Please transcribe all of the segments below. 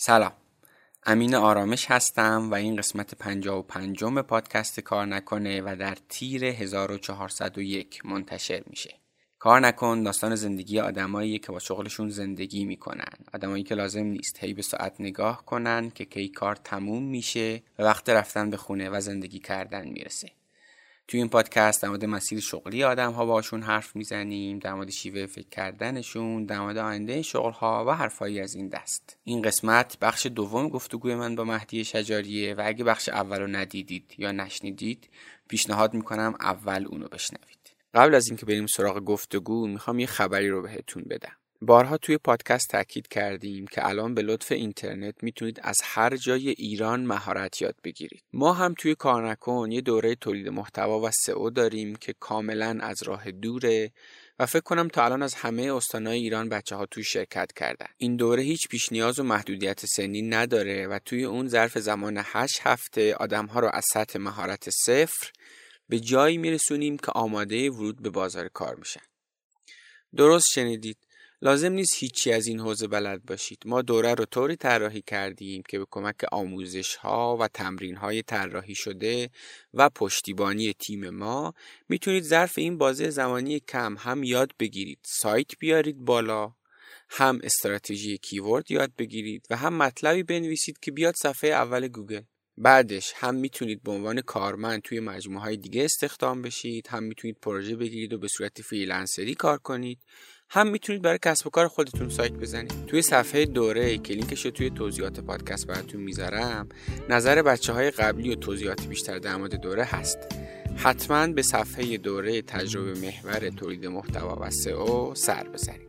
سلام. امین آرامش هستم و این قسمت 55 پادکست کار نکنه و در تیر 1401 منتشر میشه. کار نکن داستان زندگی آدمایی که با شغلشون زندگی می‌کنن. آدمایی که لازم نیست هی به ساعت نگاه کنن که کی کار تموم میشه و وقت رفتن به خونه و زندگی کردن می‌رسه. توی این پادکست در مورد مسیر شغلی آدم ها باشون حرف می‌زنیم در مورد شیوه فکر کردنشون در مورد آینده شغل ها و حرفایی از این دست. این قسمت بخش دوم گفتگوی من با مهدی شجاریه و اگه بخش اول رو ندیدید یا نشنیدید پیشنهاد می‌کنم اول اونو بشنوید. قبل از اینکه بریم سراغ گفتگو می‌خوام یه خبری رو بهتون بدم. بارها توی پادکست تاکید کردیم که الان به لطف اینترنت می‌تونید از هر جای ایران مهارت یاد بگیرید. ما هم توی کار نکن یه دوره تولید محتوا و سئو داریم که کاملا از راه دوره و فکر کنم تا الان از همه استانهای ایران بچه ها توی شرکت کردن. این دوره هیچ پیش نیاز و محدودیت سنی نداره و توی اون ظرف زمان 8 هفته آدم ها رو از سطح مهارت صفر به جایی میرسونیم که آماده ورود به بازار کار میشن. درست شنیدید لازم نیست هیچی از این حوزه بلد باشید. ما دوره رو طوری طراحی کردیم که به کمک آموزش ها و تمرین های طراحی شده و پشتیبانی تیم ما می‌تونید ظرف این بازه زمانی کم هم یاد بگیرید. سایت بیارید بالا هم استراتژی کیورد یاد بگیرید و هم مطلبی بنویسید که بیاد صفحه اول گوگل. بعدش هم می‌تونید به عنوان کارمند توی مجموعه های دیگه استخدام بشید هم می‌تونید پروژه بگیرید و به صورت freelancer ی کار کنید. هم می‌تونید برای کسب و کار خودتون سایت بزنید. توی صفحه دوره که لینکش رو توی توضیحات پادکست براتون می‌ذارم نظر بچه های قبلی و توضیحات بیشتر در مورد دوره هست. حتما به صفحه دوره تجربه محور تولید محتوا و SEO سر بزنید.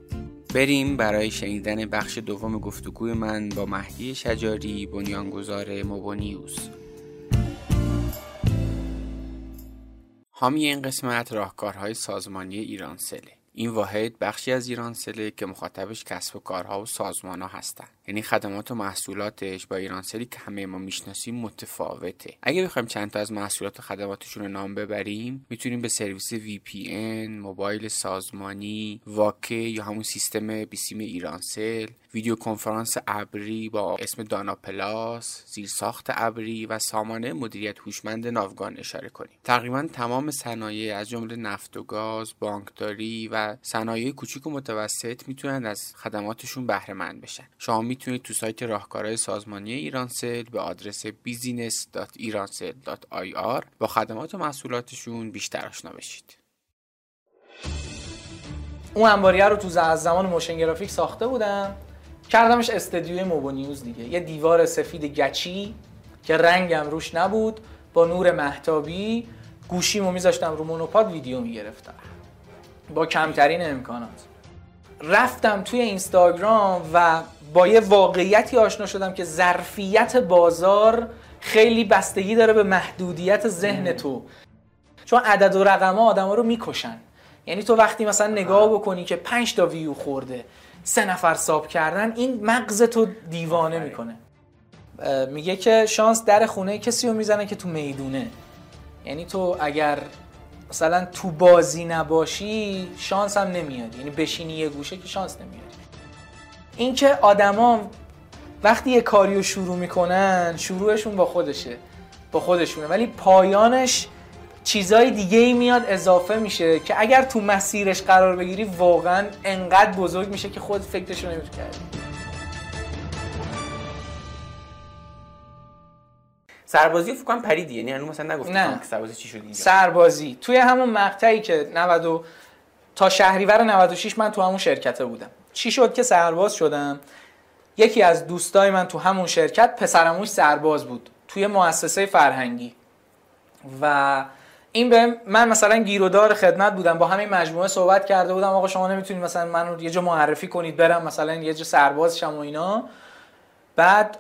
بریم برای شنیدن بخش دوم گفتگوی من با مهدی شجاری بنیانگذار موبونیوز حامی این قسمت راهکارهای سازمانی ایرانسله این واحد بخشی از ایرانسله که مخاطبش کسب و کارها و سازمان ها هستن یعنی خدمات و محصولاتش با ایرانسلی که همه ما می‌شناسیم متفاوته اگه بخوایم چند تا از محصولات و خدماتشون رو نام ببریم می‌تونیم به سرویس VPN، موبایل سازمانی، واکه یا همون سیستم بیسیم ایرانسل، ویدیو کنفرانس ابری با اسم دانا پلاس، زیرساخت ابری و سامانه مدیریت هوشمند ناوگان اشاره کنیم. تقریبا تمام صنایع از جمله نفت و گاز، بانکداری و صنایع کوچیک و متوسط می‌تونن از خدماتشون بهره مند بشن. شما می‌تونید تو سایت راهکارهای سازمانی ایرانسل به آدرس business.irancell.ir با خدمات و محصولاتشون بیشتر آشنا بشید. اون انباریه رو تو از زمان motion graphic ساخته بودم کردمش استدیوی موبو نیوز دیگه یه دیوار سفید گچی که رنگم روش نبود با نور مهتابی گوشیمو میذاشتم رو monopod ویدیو می‌گرفتم با کمترین امکانات. رفتم توی اینستاگرام و با یه واقعیتی آشنا شدم که ظرفیت بازار خیلی بستگی داره به محدودیت ذهن تو. چون عدد و رقم ها آدم ها رو می‌کشن. یعنی تو وقتی مثلا نگاه بکنی که 5 تا ویو خورده سه نفر ساب کردن این مغز تو دیوانه می‌کنه. میگه که شانس در خونه کسی رو می‌زنه که تو می‌دونه. یعنی تو اگر مثلا تو بازی نباشی شانس هم نمیاد یعنی بشینی یه گوشه که شانس نمیاد اینکه آدما وقتی یه کاری رو شروع می‌کنن شروعشون با خودشه. با خودشونه. ولی پایانش چیزای دیگه ای میاد اضافه میشه که اگر تو مسیرش قرار بگیری واقعا انقدر بزرگ میشه که خود فکرش رو نمی‌تونی سربازی فکر کنم پریدی یعنی هنوز مثلا نگفتم نه. که سربازی چی شد اینجا؟ سربازی. توی همون مقطعی که 90 و- تا شهریور 96 من تو همون شرکته بودم. چی شد که سرباز شدم؟ یکی از دوستای من تو همون شرکت پسرموش سرباز بود توی مؤسسه فرهنگی. و این به من مثلا گیرودار خدمت بودم با همین مجموعه صحبت کرده بودم آقا شما نمی‌تونید مثلا منو یه جا معرفی کنید برم مثلا یه جا سربازشم و اینا. بعد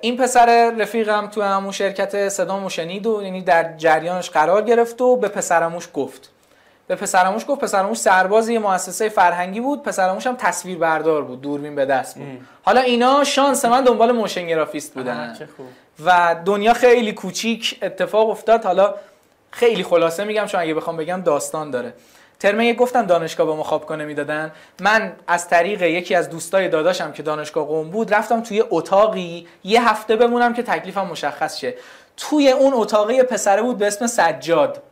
این پسر رفیقم تو همون شرکت صدامو شنید و یعنی در جریانش قرار گرفت و به پسرموش گفت. به پسرموش گفت پسرموش سرباز یه مؤسسه فرهنگی بود پسرموش هم تصویر بردار بود دوربین به دست بود. حالا اینا شانس من دنبال موشن گرافیست بودن. چه خوب. و دنیا خیلی کوچیک اتفاق افتاد. حالا خیلی خلاصه میگم چون اگه بخوام بگم داستان داره. ترم یک گفتم دانشگاه با ما خوابگاه نمی‌دادن من از طریق یکی از دوستای داداشم که دانشگاه قم بود رفتم توی اتاقی یه هفته بمونم که تکلیفم مشخص شه. توی اون اتاقی پسره بود به اسم سجاد.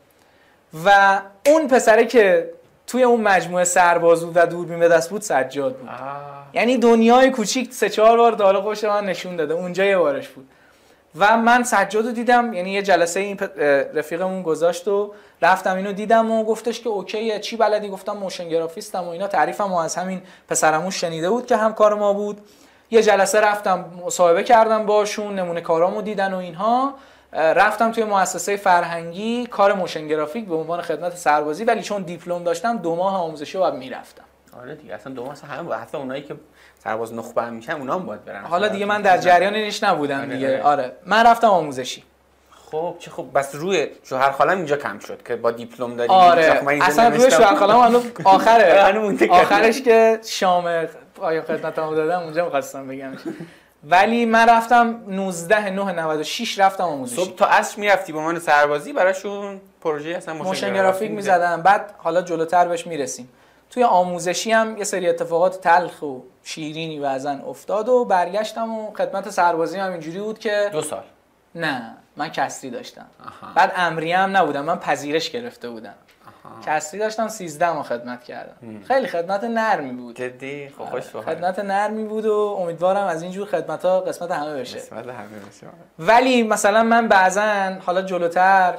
و اون پسره که توی اون مجموعه سرباز بود و دوربین به دست بود سجاد بود. یعنی دنیای کوچیک سه چهار بار دالا خوش من نشون داده. اونجا یه بارش بود. و من سجاد رو دیدم یعنی یه جلسه این رفیقمون گذاشت و رفتم اینو دیدم و گفتش که اوکیه چی بلدی؟ گفتم موشن گرافیستم و اینا. تعریفم و از همین پسرمون شنیده بود که همکار ما بود. یه جلسه رفتم مصاحبه کردم باشون نمونه کارامو دیدن و اینها. رفتم توی مؤسسه فرهنگی کار motion graphic به عنوان خدمت سربازی ولی چون دیپلم داشتم دو ماه آموزشی بعد می‌رفتم. آره دیگه اصلا دو ماه همه حتی اونایی که سرباز نخبه هم میشن اونا هم باید برن حالا دیگه من در جریان اینش نبودم آره دیگه. آره. آره. من رفتم آموزشی. خب چه خب بس روی شوهر خالم اینجا کم شد که با دیپلم داری آره. اصلا روی شوهر خالم هنوز آخره. آخرش که شام آیا خدمتمو دادم اونجا می‌خواستم بگم. ولی من رفتم 19 9 96 رفتم آموزشی. صبح تا عصر می‌رفتی به عنوان سربازی براشون پروژه اصلا موشن گرافیک می‌زدم. بعد حالا جلوتر بهش می‌رسیم. توی آموزشی هم یه سری اتفاقات تلخ و شیرینی وزن افتاد و برگشتم و خدمت سربازی هم اینجوری بود که دو سال. نه من کسری داشتم. بعد امری هم نبودم من پذیرش گرفته بودم. کسری داشتم 13 ما خدمت کردم. خیلی خدمت نرمی بود. جدی؟ خب خوش خدمت نرمی بود و امیدوارم از اینجور خدمت ها قسمت همه بشه. قسمت همه بشه. ولی مثلا من بعضا حالا جلوتر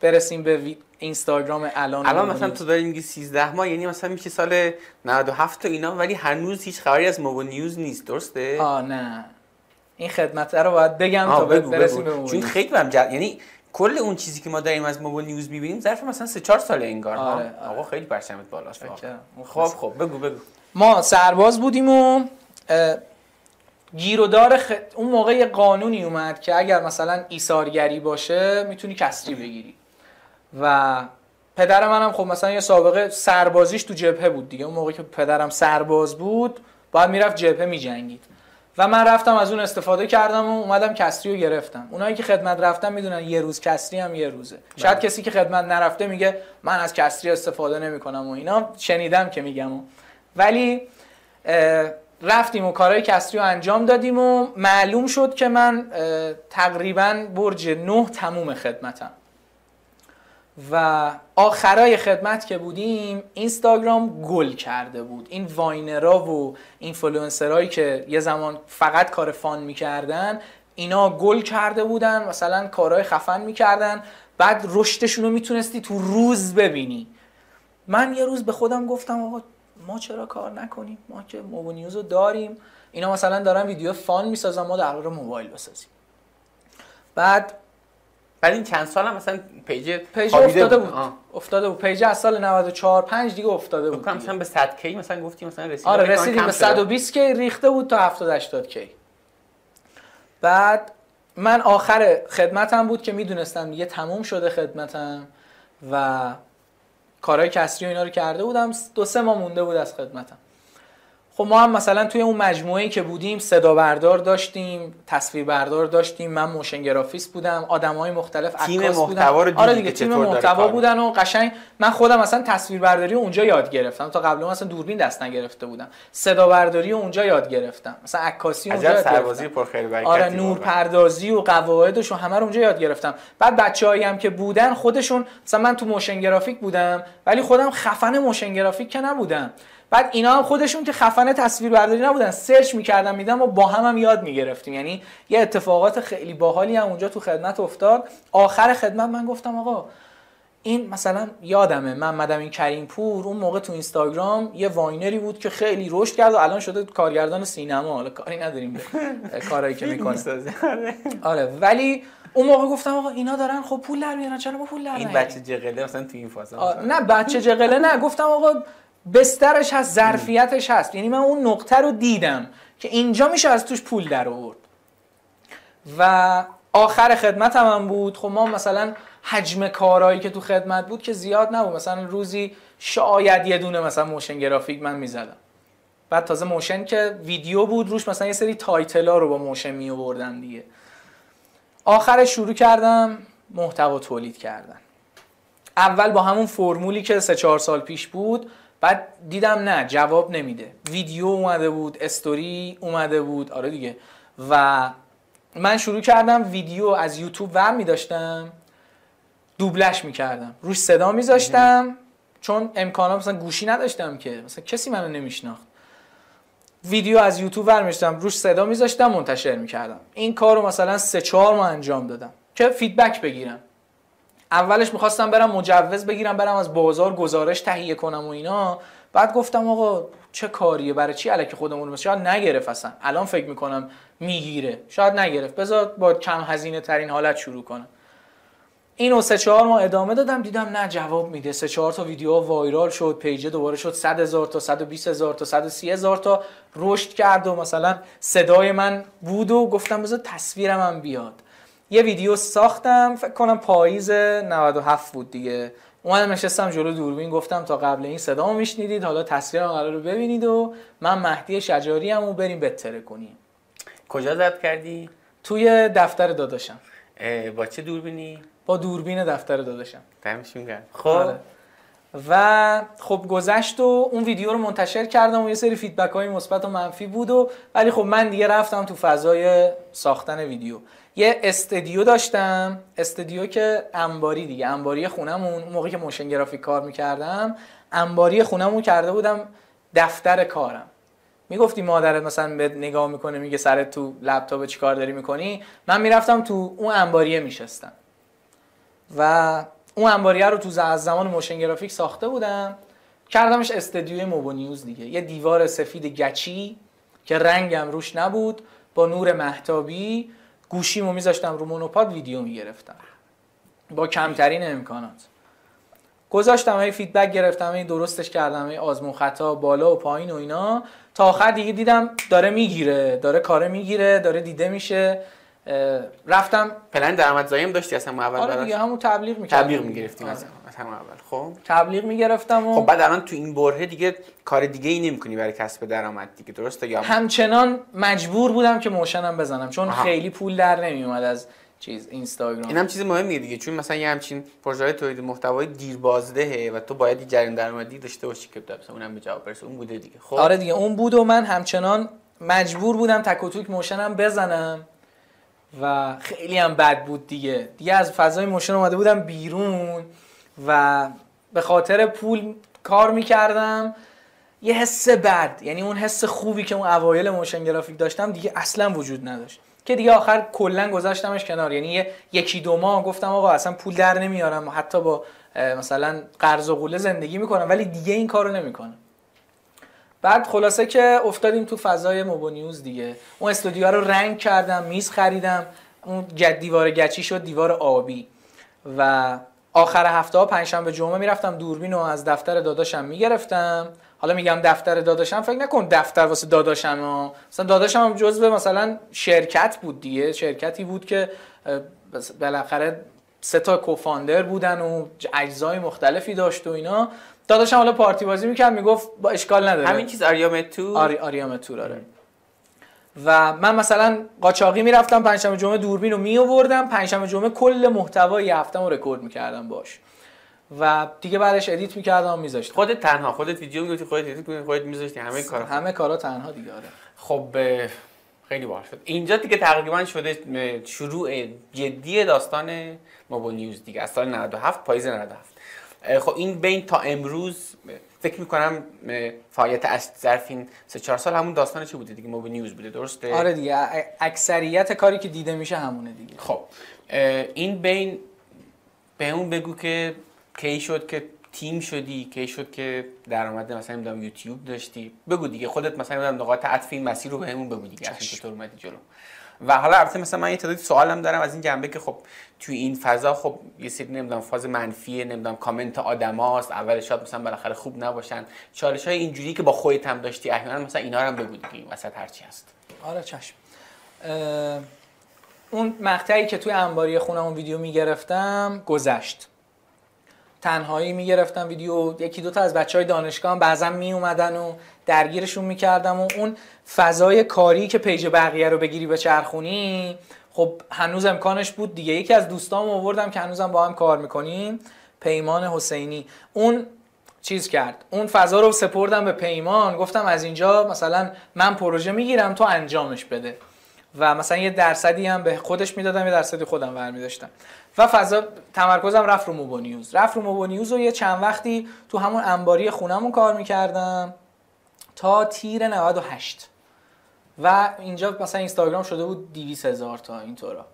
برسیم به اینستاگرام الان الان مثلا تو داری میگی 13 ماه یعنی مثلا میشه سال 97 و اینا ولی هنوز هیچ خبری از موبو نیوز نیست درسته؟ آه نه. این خدمت رو باید بگم تا بگو برسیم بگو. به چون خیلی برم جد... یعنی کل اون چیزی که ما داریم از موبایل نیوز می‌بینیم ظرف مثلا 3 4 سال انگار آره, آره. آقا خیلی برشمت بالاست خب خب بگو بگو. ما سرباز بودیم و گیرودار خ... اون موقع یه قانونی اومد که اگر مثلا ایثارگری باشه می‌تونی کسری بگیری. و پدر منم خب مثلا یه سابقه سربازیش تو جبهه بود دیگه. اون موقع که پدرم سرباز بود باید می‌رفت جبهه میجنگید. و من رفتم از اون استفاده کردم و اومدم کسری رو گرفتم. اونایی که خدمت رفتن می‌دونن یه روز کسری هم یه روزه. شاید بله. کسی که خدمت نرفته میگه من از کسری استفاده نمی‌کنم و اینا. شنیدم که میگم. و. ولی رفتیم و کارهای کسری رو انجام دادیم و معلوم شد که من تقریبا برج نه تموم خدمتم. و آخرای خدمت که بودیم اینستاگرام گل کرده بود. این viner ا و اینفلوئنسرایی که یه زمان فقط کار fun می‌کردن اینا گل کرده بودن مثلا کارهای خفن می‌کردن بعد رشدشون رو می‌تونستی تو روز ببینی. من یه روز به خودم گفتم آقا ما چرا کار نکنیم؟ ما که موبو نیوز رو داریم. اینا مثلا دارن ویدیو fun می‌سازن ما در موبایل بسازیم. بعد بعد این چند سال هم مثلا page page افتاده بود, بود. افتاده بود. page از سال 94 5 دیگه افتاده بود مثلا به 100 K مثلا گفتی مثلا رسیدیم آره رسیدیم به 120 کی ریخته بود تا 70 80 کی. بعد من آخر خدمتم بود که می‌دونستم دیگه تموم شده خدمتم و کارهای کسری و اینا رو کرده بودم. دو سه ماه مونده بود از خدمتم. خب ما هم مثلا توی اون مجموعه که بودیم صدا بردار داشتیم تصویر بردار داشتیم. من موشن گرافیست بودم آدمای مختلف تیم محتوا رو آره دیگه تیم محتوا بودن و قشنگ من خودم مثلا تصویر برداری اونجا یاد گرفتم. تا قبل مثلا دوربین دست نگرفته بودم. صدا برداری اونجا یاد گرفتم. مثلا عکاسی اونجا یاد سربازی پر خیلی آره نور پردازی و قواعدش و همه رو اونجا یاد گرفتم. بعد بچه‌ای هم که بودن خودشون مثلا من تو motion graphic بودم ولی خودم خفن motion graphic که نبودم. بعد اینا هم خودشون که خفنه تصویر برداری نبودن search می‌کردن میدم و با هم هم یاد می‌گرفتیم. یعنی یه اتفاقات خیلی باحالی هم اونجا تو خدمت افتاد. آخر خدمت من گفتم آقا این مثلا یادمه محمد این کریم پور اون موقع تو اینستاگرام یه viner ی بود که خیلی رشد کرد و الان شده کارگردان سینما. حالا کاری نداریم به کارهایی که می‌کنه. آره. ولی اون موقع گفتم آقا اینا دارن خب پول در میارن. چرا ما پول در این بچه جقله مثلا تو این فاز نه بچه جقله نه. گفتم آقا بسترش هست ظرفیتش هست. یعنی من اون نقطه رو دیدم که اینجا میشه از توش پول در آورد. و آخر خدمت هم, بود. خب ما مثلا حجم کارهایی که تو خدمت بود که زیاد نبود. مثلا روزی شاید یه دونه مثلا موشن گرافیک من می‌زدم. بعد تازه motion که ویدیو بود روش مثلا یه سری title ها رو با motion می دیگه. آخرش شروع کردم محتوا تولید کردن. اول با همون فرمولی که سه چهار سال پیش بود بعد دیدم نه جواب نمیده. ویدیو اومده بود استوری اومده بود آره دیگه. و من شروع کردم ویدیو از یوتیوب ور می داشتم دوبلش می‌کردم. روش صدا میذاشتم چون امکانات مثلا گوشی نداشتم که. مثلا کسی منو نمیشناخت. ویدیو از یوتیوب ورمیشتم روش صدا میذاشتم منتشر می‌کردم. این کار رو مثلا سه چهار ماه انجام دادم. که فیدبک بگیرم. اولش می‌خواستم برم مجوز بگیرم برم از بازار گزارش تهیه کنم و اینا. بعد گفتم آقا چه کاریه؟ برای چی الکی خودمون رو؟ شاید اصلا. الان فکر می‌کنم می‌گیره. شاید نگرفت. بذار با کم هزینه ترین حالت شروع کنم. اینو سه چهار ماه ادامه دادم دیدم نه جواب میده. سه چهار تا ویدیو وایرال شد پیج دوباره شد. 100 هزار تا 120 هزار تا 130 هزار تا. رشد کرد و مثلا صدای من بود و گفتم بذار تصویرم هم بیاد. یه ویدیو ساختم فکر کنم پاییز 97 بود دیگه. اومدم نشستم جلو دوربین گفتم تا قبل این صدامو میشنیدید حالا تصویرم قرار رو ببینید و من مهدی شجاری هم و بریم بتره کنیم. کجا ضبط کردی؟ توی دفتر داداشم. با چه دوربینی؟ با دوربین دفتر داداشم. دمشون گرم خب. آره. و خب گذشت و اون ویدیو رو منتشر کردم و یه سری feedback های مثبت و منفی بود و ولی خب من دیگه رفتم تو فضای ساختن ویدیو. یه استدیو داشتم استدیو که انباری دیگه انباری خونمون اون موقعی که motion graphic کار می‌کردم انباری خونمون کرده بودم دفتر کارم. می‌گفتی مادرت مثلا یه نگاه می‌کنه میگه سرت تو لپتاپ چیکار داری می‌کنی؟ من می‌رفتم تو اون انباریه میشستم. و اون انباریه رو تو از زمان motion graphic ساخته بودم. کردمش استدیوی موبو نیوز دیگه. یه دیوار سفید گچی که رنگم روش نبود با نور مهتابی گوشیمو میذاشتم رو monopod ویدیو می‌گرفتم. با کمترین امکانات. گذاشتم این فیدبک گرفتم این درستش کردم این آزمون خطا بالا و پایین و اینا. تا آخر دیگه دیدم داره می‌گیره داره کاره می‌گیره داره دیده میشه. رفتم. پلن درآمدزایی هم داشتی اصلا اول آره دیگه همون تبلیغ می‌کردم. تبلیغ می‌گرفتیم از همون اول. خب. تبلیغ می‌گرفتم و خب بعد الان تو این بره دیگه کار دیگه ای نمی‌کنی برای کسب درآمد دیگه درسته؟ یا همچنان مجبور بودم که موشنم بزنم چون آها. خیلی پول در نمیومد از چیز اینستاگرام. این هم چیز مهمیه دیگه چون مثلا یه همچین پروژه تولید محتوای دیر بازدهه و تو باید یه جریان درآمدی داشته باشی که مثلا اونم به جواب برسه اون بوده دیگه. خب. آره دیگه اون بود و من همچنان مجبور بودم تک و توک موشنم بزنم. و خیلی هم بد بود دیگه. دیگه از فضای motion اومده بودم بیرون و به خاطر پول کار می‌کردم. یه حس بد یعنی اون حس خوبی که اون اوایل motion graphic داشتم دیگه اصلا وجود نداشت. که دیگه آخر کلا گذاشتمش کنار. یعنی یکی دو ماه گفتم آقا اصلا پول در نمیارم حتی با مثلا قرض و قوله زندگی می‌کنم ولی دیگه این کارو نمی‌کنم. بعد خلاصه که افتادیم تو فضای موبو نیوز دیگه. اون استودیو رو رنگ کردم میز خریدم اون دیوار گچی شد دیوار آبی. و آخر هفته ها پنجشنبه جمعه می‌رفتم دوربین رو از دفتر داداشم می‌گرفتم. حالا میگم دفتر داداشم فکر نکن دفتر واسه داداشم ها. مثلا داداشم هم جزو مثلا شرکت بود دیگه. شرکتی بود که بالاخره سه تا co-founder بودن و اجزای مختلفی داشت و اینا. داداشم حالا پارتی بازی می‌کرد می‌گفت بابا اشکال نداره. همین چیز آریا تور آری آریا تور آره. و من مثلا قاچاقی می‌رفتم پنجشنبه جمعه دوربین رو می آوردم پنجشنبه جمعه کل محتوای هفتم رو رکورد می‌کردم باش. و دیگه بعدش edit می‌کردم و میذاشتم. خودت تنها خودت ویدیو می‌گفتی خودت edit می‌کردی خودت میذاشتی همه کارا همه کارا تنها دیگه آره. خب خیلی باحال شد. اینجا دیگه تقریبا شده شروع جدی داستان موبایل نیوز دیگه. از سال 97 پاییز 97 خب این بین تا امروز فکر می‌کنم فعالیت اصلی ظرف این سه چهار سال همون داستان چه بوده دیگه؟ موبایل نیوز بوده درسته؟ آره دیگه اکثریت کاری که دیده میشه همونه دیگه. خب این بین به اون بگو که کی شد که تیم شدی کی شد که درآمد مثلا نمی‌دونم یوتیوب داشتی. بگو دیگه خودت مثلا نقاط عطف این مسیر رو بهمون بگو دیگه چطور اومدی جلو؟ و حالا البته مثلا من یه تعدادی سوالم دارم از این جنبه که خب توی این فضا خب یه سری نمی‌دونم فاز منفیه نمی‌دونم کامنت آدماست اول شاید مثلا بالاخره خوب نباشن. چالش های اینجوری که با خودت هم داشتی احیانا مثلا اینا رو هم بگو دیگه وسط هرچی هست. آره چشم. اون مقطعی که توی انباری خونم ویدیو می‌گرفتم گذشت. تنهایی می‌گرفتم ویدیو یکی دو تا از بچه های دانشگاه هم بعضا می اومدن و درگیرشون می‌کردم و اون فضای کاری که page بقیه رو بگیری بچرخونی خب هنوز امکانش بود دیگه. یکی از دوستام آوردم که هنوزم با هم کار می‌کنیم پیمان حسینی. اون چیز کرد اون فضا رو سپردم به پیمان. گفتم از اینجا مثلا من پروژه می‌گیرم تو انجامش بده. و مثلا یه درصدی هم به خودش می‌دادم یه درصدی خودم برمی داشتم و فضا تمرکزم رفت رو موبو نیوز. رفت رو موبو نیوز و یه چند وقتی تو همون انباری خونمون کار می‌کردم. تا تیر 98 و اینجا مثلا اینستاگرام شده بود 200 هزار تا اینطورا.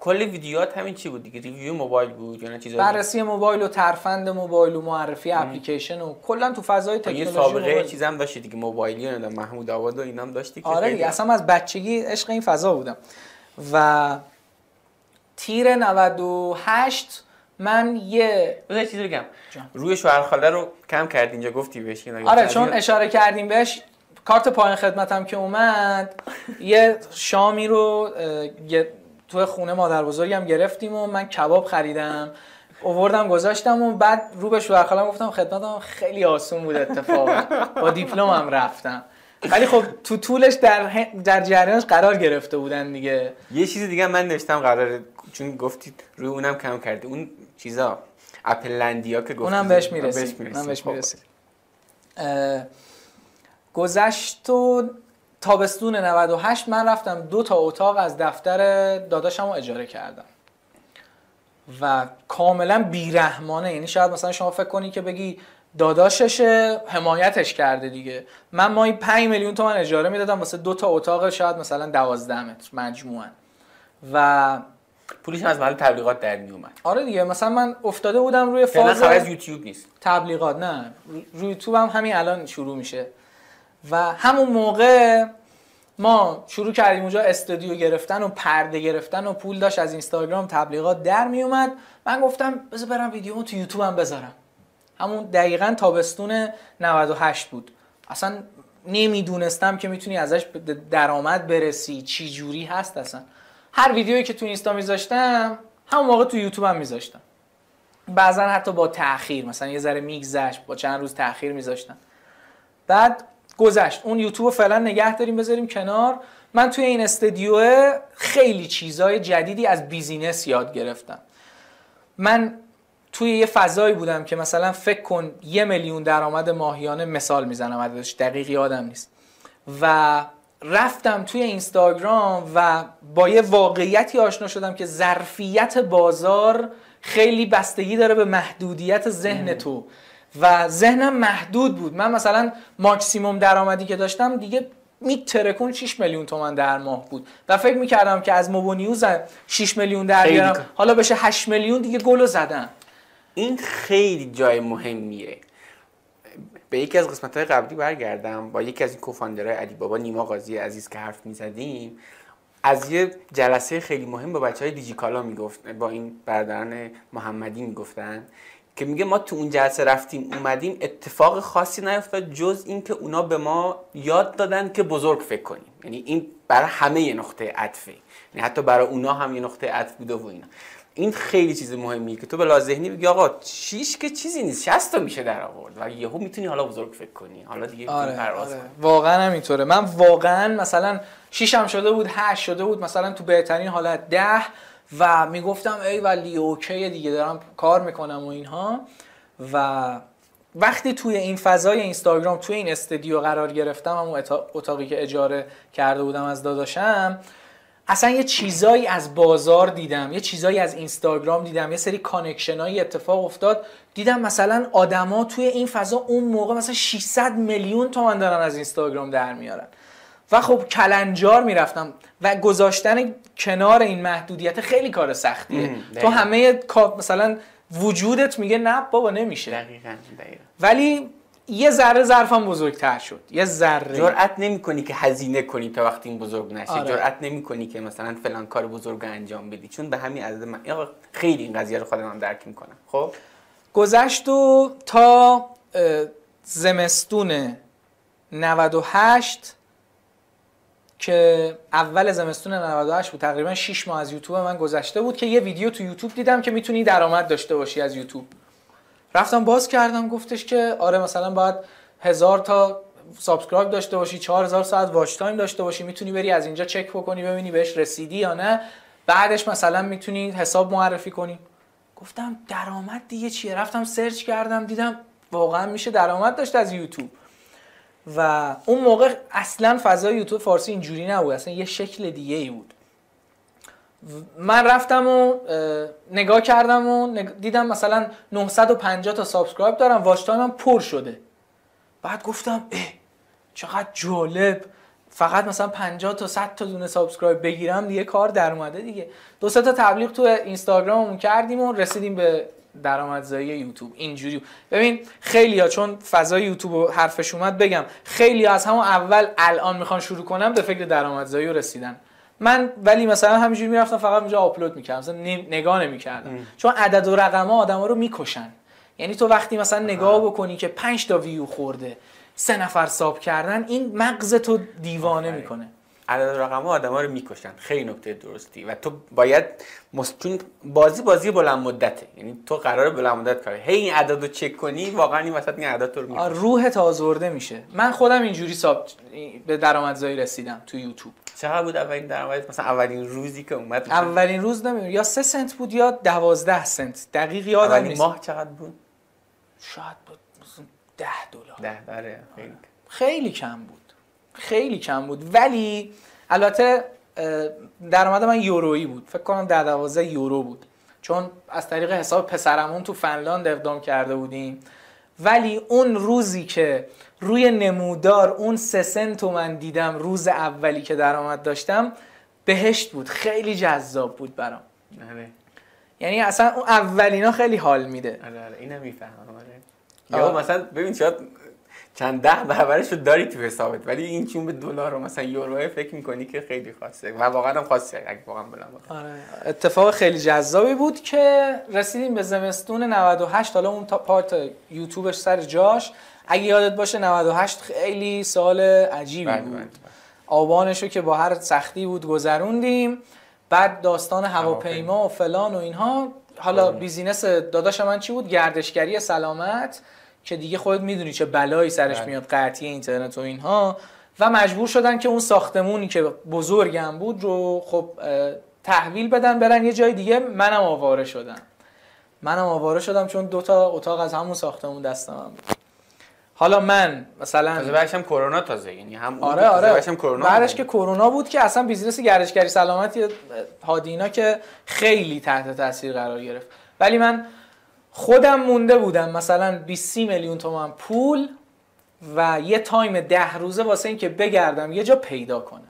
کل ویدیوهات همین چی بود دیگه؟ ریویو موبایل بود یا نه چیزا بررسی موبایل و ترفند موبایل و معرفی اپلیکیشن و کلا تو فضای تکنولوژی یه سابقه چیزام داشتی دیگه موبایلی نه محمود آباد و اینام داشتی که آره دیگه اصلا از بچگی عشق این فضا بودم. و تیر 98 من یه یه چیزی بگم. روی شوهر خاله رو کم کرد اینجا گفتی بهش آره چون اشاره کردیم بهش کارت پایین خدمتم که اومد یه شامی رو تو خونه مادر بزرگم گرفتیم و من کباب خریدم اووردم گذاشتم و بعد رو به شوهر خالم گفتم خدمتم خیلی آسون بود اتفاق با دیپلمم رفتم. ولی خب تو طولش در در جریانش قرار گرفته بودن دیگه. یه چیز دیگه من نوشتم قرار چون گفتید روی اونم کم کردی. اون چیزا اپل لندیا که گفتید اونم بهش می‌رسید اونم بهش می‌رسید خب. گذشت و تابستون 98 من رفتم دو تا اتاق از دفتر داداشم رو اجاره کردم. و کاملا بیرحمانه. یعنی شاید مثلا شما فکر کنی که بگی داداششه حمایتش کرده دیگه. من مایی 5 میلیون تومن اجاره می‌دادم واسه دو تا اتاق شاید مثلا 12 متر مجموعا. و پولش از محل تبلیغات در می اومد. آره دیگه مثلا من افتاده بودم روی فاز از یوتیوب نیست. تبلیغات نه. روی یوتیوب هم همین الان شروع میشه. و همون موقع ما شروع کردیم اونجا استودیو گرفتن و پرده گرفتن و پول داشت از اینستاگرام تبلیغات در می اومد. من گفتم بذار برم ویدیو تو یوتیوب هم بذارم. همون دقیقا تابستون 98 بود. اصلا نمی‌دونستم که می‌تونی ازش درآمد برسی چی جوری هست اصلا. هر ویدیویی که تو اینستا میذاشتم همون موقع تو یوتیوب هم میذاشتم. بعضا حتی با تاخیر مثلا یه ذره میگذشت با چند روز تاخیر میذاشتم. بعد گذشت. اون یوتیوب فعلا نگه داریم بذاریم کنار. من توی این استدیو خیلی چیزای جدیدی از بیزینس یاد گرفتم. من توی یه فضایی بودم که مثلا فکر کن یه میلیون درآمد ماهیانه مثال می‌زنم عددش دقیق یادم نیست. و رفتم توی اینستاگرام و با یه واقعیتی آشنا شدم که ظرفیت بازار خیلی بستگی داره به محدودیت ذهن تو. و ذهنم محدود بود. من مثلا ماکسیموم درآمدی که داشتم دیگه میترکون 6 میلیون تومن در ماه بود. و فکر می‌کردم که از موبو نیوز 6 میلیون در بیارم. حالا بشه 8 میلیون دیگه گلو زدم. این خیلی جای مهمیه. به یکی از قسمت های قبلی برگردم با یکی از این کوفاندرهای علی بابا نیما قاضی عزیز که حرف می‌زدیم از یه جلسه خیلی مهم با بچه های دیجیکالا می‌گفت با این برادران محمدی می‌گفتن که میگه ما تو اون جلسه رفتیم اومدیم اتفاق خاصی نیفتاد جز اینکه اونا به ما یاد دادن که بزرگ فکر کنیم. یعنی این برای همه یه نقطه عطفه. یعنی حتی برای اونا هم یه نقطه عطف بوده و اینا. این خیلی چیز مهمیه که تو به ذهنی بگی آقا چیش که چیزی نیست 60 تا میشه در آورد و یهو می‌تونی حالا بزرگ فکر کنی. حالا دیگه آره، پرواز آره. واقعا همینطوره. من واقعا مثلا 6 هم شده بود 8 شده بود مثلا تو بهترین حالت 10 و می‌گفتم ای ولی اوکی دیگه دارم کار می‌کنم و اینها. و وقتی توی این فضای اینستاگرام توی این استودیو قرار گرفتم همون اتاقی که اجاره کرده بودم از داداشم اصلا یه چیزایی از بازار دیدم یه چیزایی از اینستاگرام دیدم یه سری connection اتفاق افتاد. دیدم مثلا آدما توی این فضا اون موقع مثلا 600 میلیون تومان دارن از اینستاگرام در میارن. و خب کلنجار می‌رفتم و گذاشتن کنار این محدودیت خیلی کار سختیه. تو همه مثلا وجودت میگه نه بابا نمیشه. دقیقاً دقیقاً. ولی یه ذره ظرفم بزرگتر شد. یه ذره. جرأت نمی که هزینه کنی تا وقتی این بزرگ نشه آره. جرأت نمی که مثلا فلان کار بزرگ انجام بدی. چون به همین عدد من خیلی این قضیه رو خودم هم درک می‌کنم. خب؟ گذشت و تا زمستون 98 که اول زمستون 98 بود. تقریبا 6 ماه از یوتیوب من گذشته بود که یه ویدیو تو یوتیوب دیدم که می‌تونی درآمد داشته باشی از یوتیوب. رفتم باز کردم گفتش که آره مثلا باید هزار تا subscribe داشته باشی 4000 ساعت watch time داشته باشی می‌تونی بری از اینجا چک بکنی ببینی بهش رسیدی یا نه. بعدش مثلا می‌تونی حساب معرفی کنی. گفتم درآمد دیگه چیه؟ رفتم سرچ کردم دیدم واقعا میشه درآمد داشت از یوتیوب. و اون موقع اصلا فضای یوتیوب فارسی اینجوری نبود اصلا یه شکل دیگه ای بود. من رفتم و نگاه کردم و دیدم مثلا 950 تا subscribe دارم watch پر شده. بعد گفتم اه چقدر جالب. فقط مثلا 50 تا 100 تا دونه subscribe بگیرم دیگه کار در اومده دیگه. دو تا تبلیغ تو اینستاگراممون کردیم و رسیدیم به درآمدزایی یوتیوب. اینجوری. ببین خیلی ها چون فضای یوتیوب حرفش اومد بگم خیلی از همون اول الان می‌خوان شروع کنم به فکر درآمدزایی رسیدن. من ولی مثلا همینجوری می‌رفتم فقط اونجا آپلود می‌کردم. مثلا نگاه نمی‌کردم. چون عدد و رقم ها آدم ها رو می‌کشن. یعنی تو وقتی مثلا نگاه بکنی که 5 تا ویو خورده سه نفر ساب کردن این مغز تو دیوانه می‌کنه. عدد رقم ها آدم ها رو می‌کشن خیلی نکته درستی. و تو باید چون بازی بازی بلند مدته. یعنی تو قرار بلند مدت کاری. هی این عدد رو چک کنی واقعا این وسط این عدد رو می‌کشن روح آزرده میشه. من خودم اینجوری ساب به درآمدزایی رسیدم تو یوتیوب. چقدر بود اولین درآمد؟ مثلا اولین روزی که اومد اولین روز نمی‌دونم. یا سه سنت بود یا دوازده سنت. دقیق یادم نیست. ماه چقدر بود؟ شاید بود ده دلار. ده داره خیلی. خیلی کم بود. خیلی کم بود. ولی البته درآمد من یورویی بود. فکر کنم در دوازده یورو بود. چون از طریق حساب پسرمون تو فنلاند اقدام کرده بودیم. ولی اون روزی که روی نمودار اون سه سنت من دیدم روز اولی که درآمد داشتم بهشت بود. خیلی جذاب بود برام. آره. یعنی اصلا اون اولینا خیلی حال میده. آره آره. اینم می‌فهمم آره. یا مثلا ببین شاید چند ده برابرش رو داری تو حسابت ولی این چون به دلار و مثلا یورو فکر می‌کنی که خیلی خاصه و واقعا هم خاصه اگه واقعا آره اتفاق خیلی جذابی بود که رسیدیم به زمستون 98 حالا اون تا پارت یوتیوبش سر جاش. اگه یادت باشه 98 خیلی سال عجیبی بله، بود. بله، بله. آبانشو که با هر سختی بود گذروندیم. بعد داستان هواپیما و فلان و اینها. حالا بیزینس داداش من چی بود؟ گردشگری سلامت. که دیگه خودت می‌دونی چه بلایی سرش میاد قطعی اینترنت و اینها. و مجبور شدن که اون ساختمونی که بزرگم بود رو خب تحویل بدن برن یه جای دیگه. منم آواره شدم. منم آواره شدم چون دوتا اتاق از همون ساختمون دستم بود. حالا من مثلا تازه بعدش هم کرونا تازه یعنی هم آره آره. بعدش هم کرونا بعدش که کرونا بود که اصلا business گردشگری سلامتی هادی اینا که خیلی تحت تاثیر قرار گرفت. ولی من خودم مونده بودم. مثلا 20 میلیون تومن پول و یه time ده روزه واسه اینکه بگردم یه جا پیدا کنم.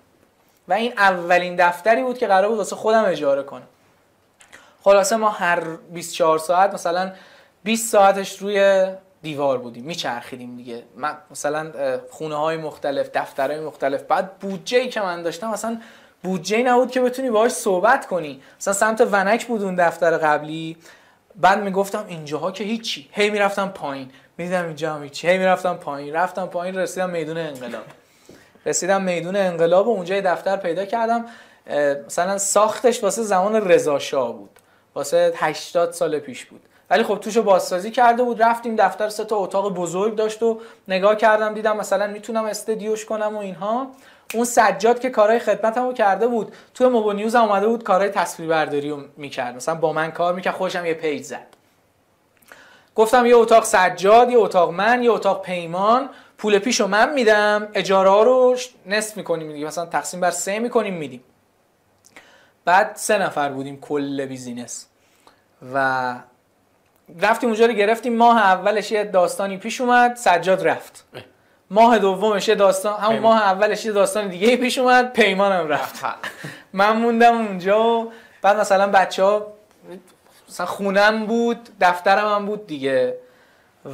و این اولین دفتری بود که قرار بود واسه خودم اجاره کنم. خلاصه ما هر 24 ساعت مثلا 20 ساعتش روی دیوار بودیم. میچرخیدیم دیگه. من مثلا خونه های مختلف دفترهای مختلف. بعد بودجه ای که من داشتم مثلا بودجه نبود که بتونی باهاش صحبت کنی. مثلا سمت ونک بود اون دفتر قبلی. بعد می‌گفتم اینجاها که هیچی. هی می‌رفتم پایین. می‌دیدم اینجا هم هیچی. هی می‌رفتم پایین. رفتم پایین رسیدم میدون انقلاب. رسیدم میدون انقلاب و اونجا دفتر پیدا کردم. مثلا ساختش واسه زمان رضا بود. واسه 80 سال پیش بود. ولی خب توشو بازسازی کرده بود. رفتیم دفتر سه تا اتاق بزرگ داشت و نگاه کردم دیدم مثلا می‌تونم استدیوش کنم و اینها. اون سجاد که کارهای خدمتمو کرده بود توی موبو نیوز هم اومده بود کارهای تصویربرداری رو می‌کرد. مثلا با من کار می‌کرد خوشم یه پیج زد. گفتم یه اتاق سجاد یه اتاق من یه اتاق پیمان پول پیشو من میدم اجاره ها رو نصف می‌کنیم دیگه. مثلا تقسیم بر سه می‌کنیم میدیم. بعد سه نفر بودیم کل بیزینس. و رفتیم اونجا رو گرفتیم. ماه اولش یه داستانی پیش اومد سجاد رفت. ماه دومش داستان همون ماه اولش یه داستان دیگه پیش اومد پیمانم رفت. من موندم اونجا و بعد مثلا بچه ها مثلا خونم بود دفترم هم بود دیگه.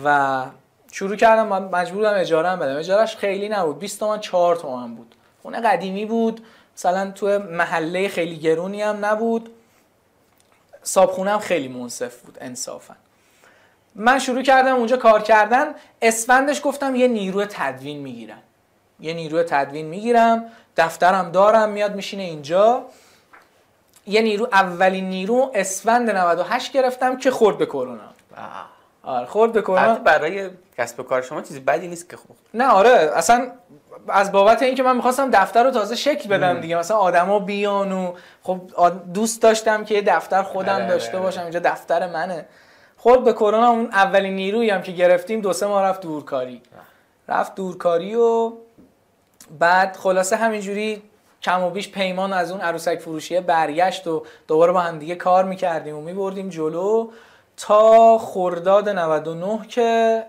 و شروع کردم من مجبور بودم اجاره هم بدم. اجارهش خیلی نبود. 20 تومن 4 تومن بود. خونه قدیمی بود. مثلا تو محله خیلی گرونی هم نبود. صابخونه هم خیلی منصف بود انصافا. من شروع کردم اونجا کار کردن. اسفندش گفتم یه نیرو تدوین می‌گیرم. یه نیرو تدوین می‌گیرم. دفترم دارم میاد میشینه اینجا. یه نیرو اولین نیرو اسفند 98 گرفتم که خورد به کرونا. آره خورد به کرونا. برای کسب و کار شما چیزی بدی نیست که خوب نه آره اصلا از بابت اینکه من می‌خواستم دفتر رو تازه شکل بدم دیگه. مثلا آدما بیان و خب دوست داشتم که یه دفتر خودم آره، داشته آره. باشم. اینجا دفتر منه. خود به کرونا اون اولین نیرویی هم که گرفتیم دو سه ماه رفت دورکاری. رفت دورکاری و بعد خلاصه همینجوری کم و بیش پیمان از اون عروسک فروشیه برگشت و دوباره با هم دیگه کار می‌کردیم و میبردیم جلو تا خرداد 99 که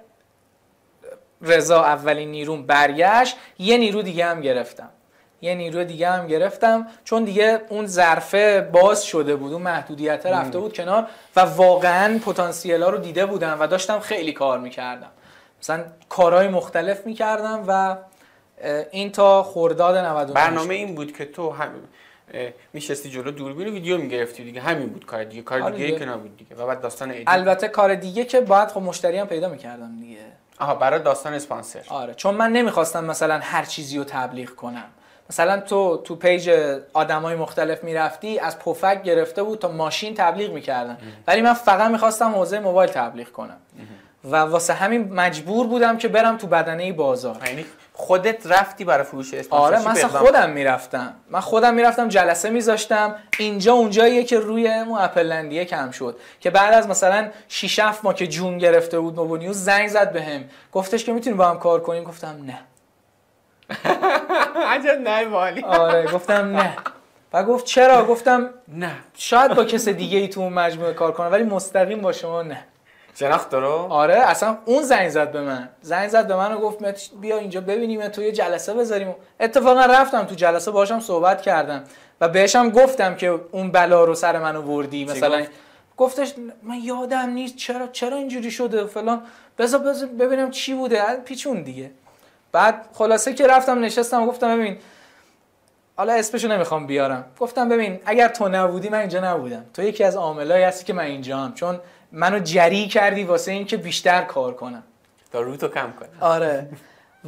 رضا اولین نیروم برگشت. یه نیرو دیگه هم گرفتم. یه نیرو دیگه هم گرفتم چون دیگه اون ظرفه باز شده بود اون محدودیت رفته بود کنار و واقعا پتانسیل ها رو دیده بودم و داشتم خیلی کار می‌کردم. مثلا کارهای مختلف می‌کردم و این تا خرداد 99 برنامه این بود که تو هم میشستی جلو دوربین ویدیو می‌گرفتی دیگه. همین بود کار دیگه. کار آره دیگه دیگه. که نبود دیگه. و بعد داستان edit. البته کار دیگه که باید خب مشتری هم پیدا می‌کردم دیگه. آها برای داستان اسپانسر. آره چون من نمی‌خواستم مثلا هر چیزی رو تبلیغ کنم. مثلا تو تو page آدمای مختلف می‌رفتی از پفک گرفته بود تا ماشین تبلیغ می‌کردن. ولی من فقط می‌خواستم حوزه موبایل تبلیغ کنم. و واسه همین مجبور بودم که برم تو بدنه بازار. یعنی خودت رفتی برای فروش آره من اصلا خودم می‌رفتم. من خودم می‌رفتم جلسه میذاشتم. اینجا اونجاییه که روی اون اپلندیه کم شد. که بعد از مثلا 6 7 ماه که جون گرفته بود نوبو نیوز زنگ زد بهم. گفتش که می‌تونیم با هم کار کنیم؟ گفتم نه. عجب نه والی آره گفتم نه. و گفت چرا؟ گفتم نه. شاید با کس دیگه ای تو اون مجموعه کار کنم ولی مستقیم با شما نه. شناخت رو؟ آره اصلا اون زنگ زد به من. زنگ زد به من و گفت بیا اینجا ببینیم تو یه جلسه بذاریم. اتفاقا رفتم تو جلسه باشم صحبت کردم. و بهشم گفتم که اون بلا رو سر من آوردی مثلا گفت؟ گفتش من یادم نیست چرا چرا اینجوری شده فلان. بذار ببینم چی بوده. پیچون دیگه. بعد خلاصه که رفتم نشستم و گفتم ببین حالا اسمشو نمی‌خوام بیارم. گفتم ببین اگر تو نبودی من اینجا نبودم. تو یکی از عاملایی هستی که من اینجا هم. چون منو جری کردی واسه اینکه بیشتر کار کنم. تا رو تو کم کنه آره.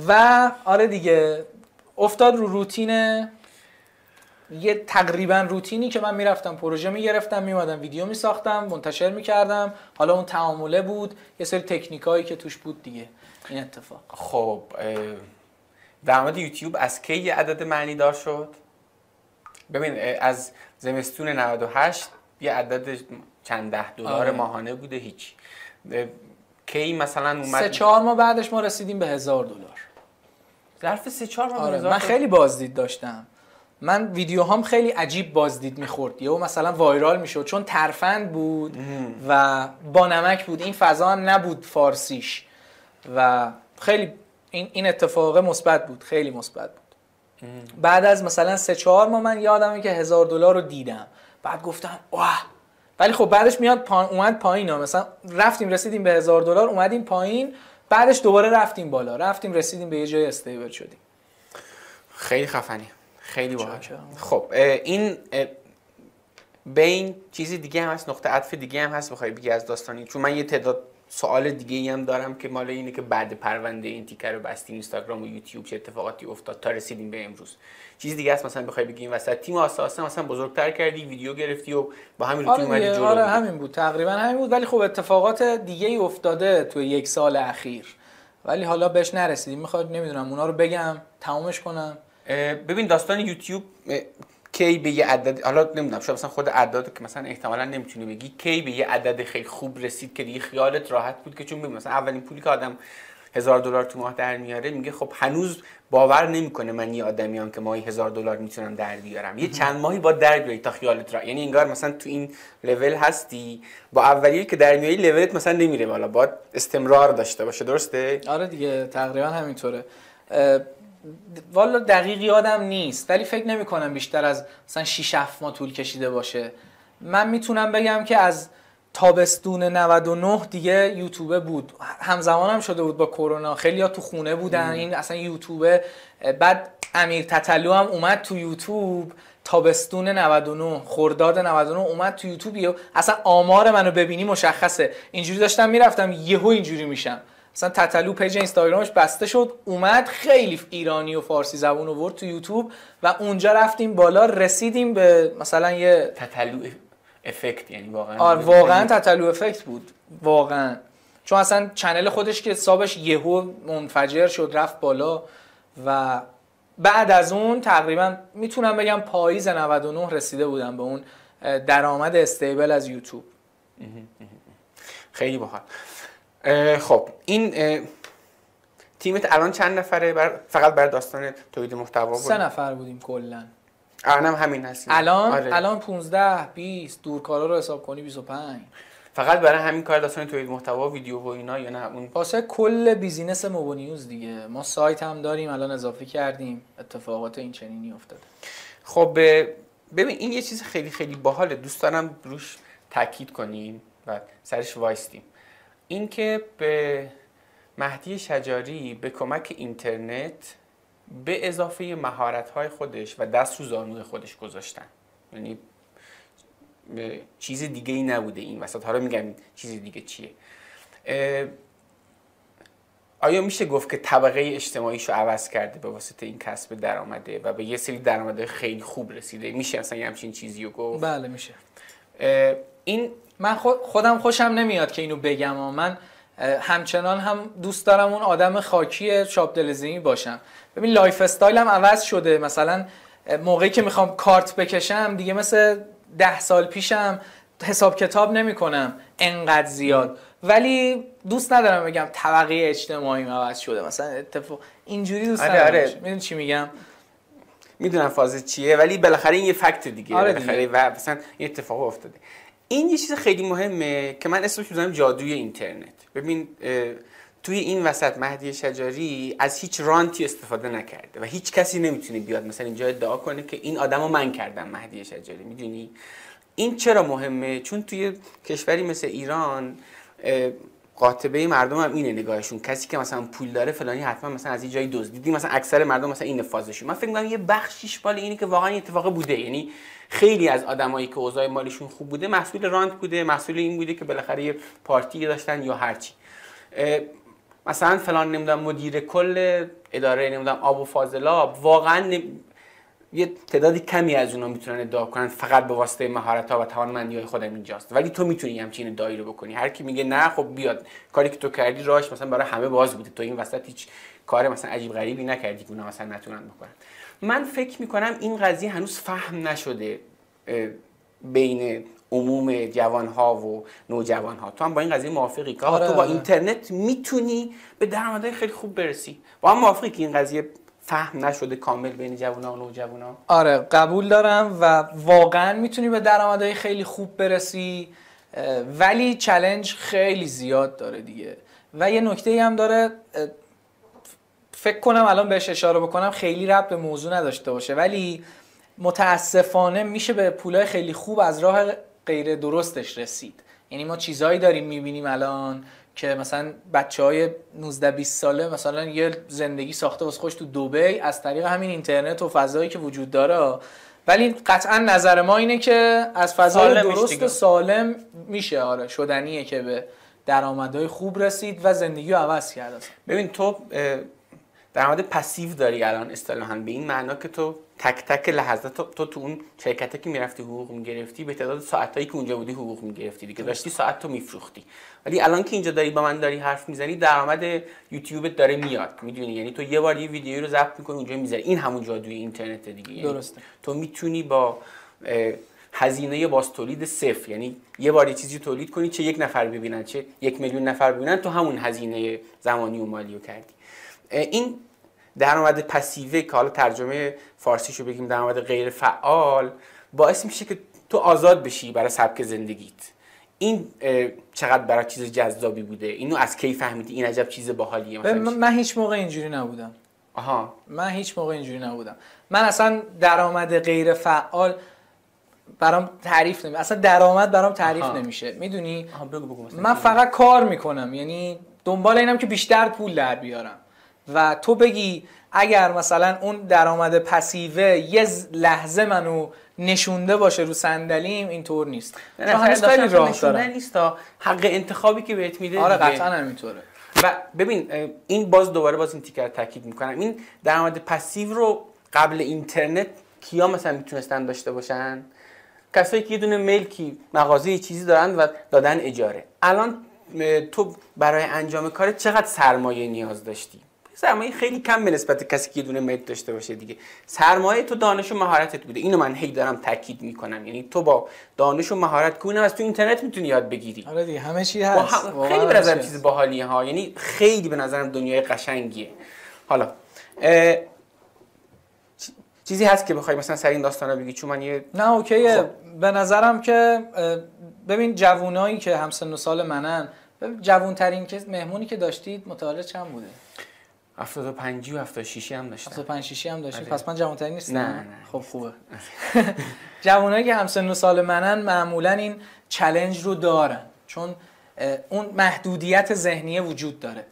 و آره دیگه افتاد رو روتین یه تقریبا روتینی که من می‌رفتم پروژه می‌گرفتم میومدم ویدیو میساختم منتشر می‌کردم. حالا اون تعامله بود یه سری تکنیکایی که توش بود دیگه. این اتفاق. خب در مورد یوتیوب از کی یه عدد معنی دار شد؟ ببین از زمستون 98 یه عدد چند ده دلار آره. ماهانه بوده هیچ. کی مثلا اومد؟ سه چهار ماه بعدش ما رسیدیم به هزار دلار. ظرف سه چهار ماه آره من خیلی بازدید داشتم. من ویدیوهام خیلی عجیب بازدید می‌خورد. یا مثلا وایرال می‌شد چون ترفند بود و با نمک بود. این فضا هم نبود فارسیش. و خیلی این این اتفاق مثبت بود خیلی مثبت بود. بعد از مثلا سه چهار ماه من یادمه که هزار دلار رو دیدم. بعد گفتم واه! ولی خب بعدش میاد پا... اومد پایین ها. مثلا رفتیم رسیدیم به هزار دلار اومدیم پایین. بعدش دوباره رفتیم بالا. رفتیم رسیدیم به یه جای استیبل شدیم. خیلی خفنی. خیلی باحال. خب این بین چیزی دیگه هم هست نقطه عطف دیگه هم هست بخوای بگی از داستانی. چون من یه تعداد سوال دیگه ای هم دارم که مال اینه که بعد پرونده این تیکر رو بستیم اینستاگرام و یوتیوب چه اتفاقاتی افتاد تا رسیدیم به امروز. چیز دیگه هست مثلا بخوای بگی این وسط. تیم آسا آسا مثلا بزرگتر کردی ویدیو گرفتی و با همین رو آره, جلو. آره. همین بود. تقریبا همین بود. ولی خب اتفاقات دیگه ای افتاده توی یک سال اخیر. ولی حالا بهش نرسیدیم. می‌خواد نمی‌دونم اونا رو بگم تمومش کنم. ببین داستان یوتیوب کی به یه عدد حالا نمی‌دونم شاید مثلا خود اعداد که مثلا احتمالا نمی‌تونی بگی کی به یه عدد خیلی خوب رسید که دیگه خیالت راحت بود که چون ببین مثلا اولین پولی که آدم هزار دلار تو ماه در میاره میگه خب هنوز باور نمی‌کنه من یه آدمیام که ماهی هزار دلار می‌تونم در بیارم. یه چند ماهی با در بیاری تا خیالت را یعنی انگار مثلا تو این لول هستی با اولیه که در میاری لولت مثلا نمیره بالا باید استمرار داشته باشه درسته؟ آره دیگه تقریبا همینطوره. والا دقیق یادم نیست ولی فکر نمی کنم بیشتر از مثلا 6 7 ماه طول کشیده باشه. من می‌تونم بگم که از تابستون 99 دیگه یوتیوب بود. همزمان هم شده بود با کرونا. خیلی ها تو خونه بودن. این اصلا یوتیوب بعد امیر تتلو هم اومد تو یوتیوب. تابستون 99 خرداد 99 اومد تو یوتیوب. اصلا آمار منو ببینی مشخصه. اینجوری داشتم می‌رفتم یهو اینجوری میشم. مثلا تتلو پیج اینستاگرامش بسته شد اومد خیلی ایرانی و فارسی زبون آورد تو یوتیوب و اونجا رفتیم بالا رسیدیم به مثلا یه تتلو افکت یعنی واقعا آره واقعا تتلو افکت بود واقعا. چون اصلا چنل خودش که حسابش یهو منفجر شد رفت بالا و بعد از اون تقریبا می‌تونم بگم پاییز 99 رسیده بودم به اون درآمد استیبل از یوتیوب. خیلی باحال. خب این تیمت الان چند نفره؟ بر... فقط برای داستان تولید محتوا بود. سه نفر بودیم کلا. الان همین هستیم. الان؟ آره. الان 15 20 دورکارا رو حساب کنی 25 فقط برای همین کار داستان تولید محتوا ویدیو و اینا یا نه؟ اون واسه کل business موبو نیوز دیگه. ما سایت هم داریم الان اضافه کردیم. اتفاقات این چنینی افتاده. خب ببین این یه چیز خیلی خیلی باحاله. دوست دارم روش تاکید کنیم و سرش وایستیم. اینکه یه مهدی شجاری به کمک اینترنت به اضافه مهارت های خودش و دست رو زانوی خودش گذاشتن. یعنی چیز دیگه ای نبوده این وسط. حالا میگم چیز دیگه چیه. آیا میشه گفت که طبقه اجتماعیشو عوض کرده به واسطه این کسب درآمده و به یه سری درآمده خیلی خوب رسیده؟ میشه اصلا یه همچین چیزی رو گفت؟ بله میشه. این من خودم خوشم نمیاد که اینو بگم و من همچنان هم دوست دارم اون آدم خاکی شابدالعظیمی باشم. ببین lifestyle م عوض شده. مثلا موقعی که می‌خوام کارت بکشم دیگه مثل ده سال پیشم حساب کتاب نمی کنم انقدر زیاد. ولی دوست ندارم بگم طبقه اجتماعی عوض شده. مثلا اتفاق اینجوری دوست آره ندارم. آره. می‌دونی چی میگم؟ می‌دونم فاز چیه ولی بالاخره این یه fact دیگه. آره بالاخره و مثلا این اتفاق افتاده. این یه چیز خیلی مهمه که من اسمش می‌ذارم جادوی اینترنت. ببین توی این وسط مهدی شجاری از هیچ رانتی استفاده نکرده و هیچ کسی نمی‌تونه بیاد مثلا اینجا ادعا کنه که این آدمو من کردم مهدی شجاری می‌دونی؟ این چرا مهمه؟ چون توی کشوری مثل ایران قاطبه مردم هم اینه نگاهشون. کسی که مثلا پول داره فلانی حتما مثلا از این جایی دزدیدی مثلا اکثر مردم مثلا این فازشون من فکر می‌کنم یه بخشیش بالا اینه که واقعا اتفاق بوده. یعنی خیلی از آدمایی که اوضاع مالیشون خوب بوده مسئول رانت بوده مسئول این بوده که بالاخره یه پارتی داشتن یا هرچی مثلا فلان نمی‌دونم مدیر کل اداره نمی‌دونم آب و فاضلاب واقعا یه تعدادی کمی از اونا می‌تونن ادعا کنن فقط به واسطه مهارت ها و توانمندی های خودم اینجاست. ولی تو می‌تونی همچین ادعایی رو بکنی. هر کی میگه نه خب بیاد. کاری که تو کردی راش مثلا برای همه باز بوده. تو این وسط هیچ کار مثلا عجیب غریبی نکردی که اونا مثلا نتونن بکنن. من فکر می‌کنم این قضیه هنوز فهم نشده بین عموم جوان ها و نوجوان ها تو هم با این قضیه موافقی که آره تو با آره. اینترنت می‌تونی به درآمدهای خیلی خوب برسی. با هم موافقی که این قضیه فهم نشده کامل بین جوان ها و نوجوان ها آره قبول دارم و واقعا می‌تونی به درآمدهای خیلی خوب برسی ولی چلنج خیلی زیاد داره دیگه. و یه نکته هم داره فکر کنم الان بهش اشاره بکنم خیلی رب به موضوع نداشته باشه. ولی متاسفانه میشه به پولای خیلی خوب از راه غیر درستش رسید. یعنی ما چیزهایی داریم می‌بینیم الان که مثلا بچه های 19 20 ساله مثلا یه زندگی ساخته واسه خوش تو دوبی از طریق همین اینترنت و فضایی که وجود داره. ولی قطعا نظر ما اینه که از فضای درست و سالم میشه. آره شدنیه که به درآمدهای خوب رسید و زندگی رو عوض کرد. ببین تو درآمد پسیو داری الان اصطلاحا. به این معنا که تو تک تک لحظات تو, تو تو اون شرکتی که می‌رفتی حقوق می‌گرفتی به تعداد ساعتایی که اونجا بودی حقوق می‌گرفتی دیگه. داشتی ساعت تو میفروختی. ولی الان که اینجا داری با من داری حرف می‌زنی درآمد یوتیوب داره میاد. می‌دونی؟ یعنی تو یه بار یه ویدیو رو ضبط می‌کنی اونجا می‌ذاری. این همون جادوی اینترنت دیگه. یعنی درسته. تو می‌تونی با هزینه باز تولید صفر. یعنی یه بار یه چیزی تولید کنی چه یک نفر ببینن چه یک میلیون نفر ببینن تو همون هزینه زمانی و مالی رو کردی. این درآمد پسیوه که حالا ترجمه فارسیشو بگیم درآمد غیر فعال باعث میشه که تو آزاد بشی برای سبک زندگیت. این چقدر برای چیز جذابی بوده؟ اینو از کی فهمیدی؟ این عجب چیز باحالیه مثلا؟ من هیچ موقع اینجوری نبودم. آها. من هیچ موقع اینجوری نبودم. من اصلا درآمد غیر فعال برام تعریف نمی اصلا درآمد برام تعریف نمیشه. می‌دونی؟ من فقط کار می‌کنم. یعنی دنبال اینم که بیشتر پول در بیارم. و تو بگی اگر مثلا اون درآمد پسیوه یه لحظه منو نشونده باشه رو صندلیم اینطور نیست. نه هنوز خیلی راه داره نیست حق انتخابی که بهت میده آره قطعا همینطوره. و ببین این باز دوباره باز این تیکر تاکید می‌کنم. این درآمد پسیو رو قبل اینترنت کیا مثلا می‌تونستن داشته باشن؟ کسایی که یه دونه ملکی مغازه چیزی دارن و دادن اجاره. الان تو برای انجام کار چقدر سرمایه نیاز داشتی؟ سرمایه خیلی کم به نسبت کسی که یه دونه مت داشته باشه دیگه. سرمایه تو دانش و مهارتت بوده. اینو من هی دارم تاکید می‌کنم. یعنی تو با دانش و مهارت که از تو اینترنت می‌تونی یاد بگیری. آره دیگه همه چی هست. هم... خیلی به نظرم چیز باحالیه ها یعنی خیلی به نظرم دنیای قشنگیه. حالا چیزی هست که بخوای مثلا سر این داستانا بگی؟ چون من یه نه اوکیه خب. به نظرم که ببین جوونایی که همسن و سال منن جوون ترین که مهمونی که داشتید متولد چند بوده؟ 75 و 76 هم داشتم. 75 6 هم داشتید آره. پس من جوان ترین نیستم. نه نه. خب خوبه. جوانایی که همسن و سال منن معمولا این چلنج رو دارن. چون اون محدودیت ذهنی وجود داره.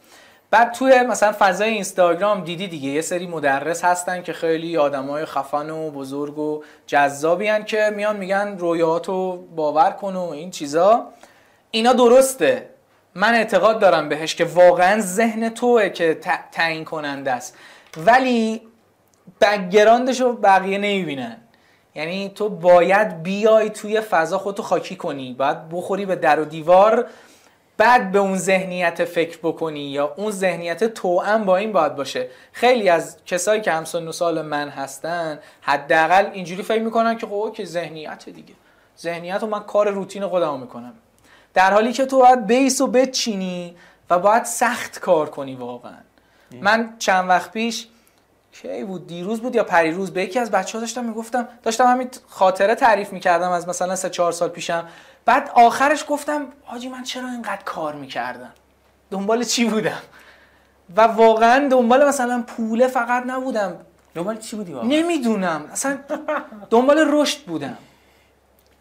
بعد توی مثلا فضای اینستاگرام دیدی دیگه یه سری مدرس هستن که خیلی آدمای خفن و بزرگ و جذابی هن که میان میگن رویاتو باور کن و این چیزا. اینا درسته. من اعتقاد دارم بهش که واقعا ذهن توه که تعیین کننده است. ولی بگراندش رو بقیه نمی‌بینن. یعنی تو باید بیای توی فضا خودتو خاکی کنی. باید بخوری به در و دیوار بعد به اون ذهنیت فکر بکنی یا اون ذهنیت توأم با این باید باشه. خیلی از کسایی که همسن و سال من هستن حداقل اینجوری فکر می‌کنن که خب که ذهنیت دیگه. ذهنیت رو من کار روتین خودم می‌کنم. در حالی که تو باید بیس و بچینی و باید سخت کار کنی واقعا. من چند وقت پیش کی بود؟ دیروز بود یا پریروز؟ به یکی از بچه ها داشتم می‌گفتم داشتم همین خاطره تعریف می‌کردم از مثلا سه چهار سال پیشم. بعد آخرش گفتم حاجی من چرا اینقدر کار می‌کردم؟ دنبال چی بودم؟ و واقعا دنبال مثلا پوله فقط نبودم. دنبال چی بودی واقعا؟ نمی‌دونم. اصلا دنبال رشد بودم.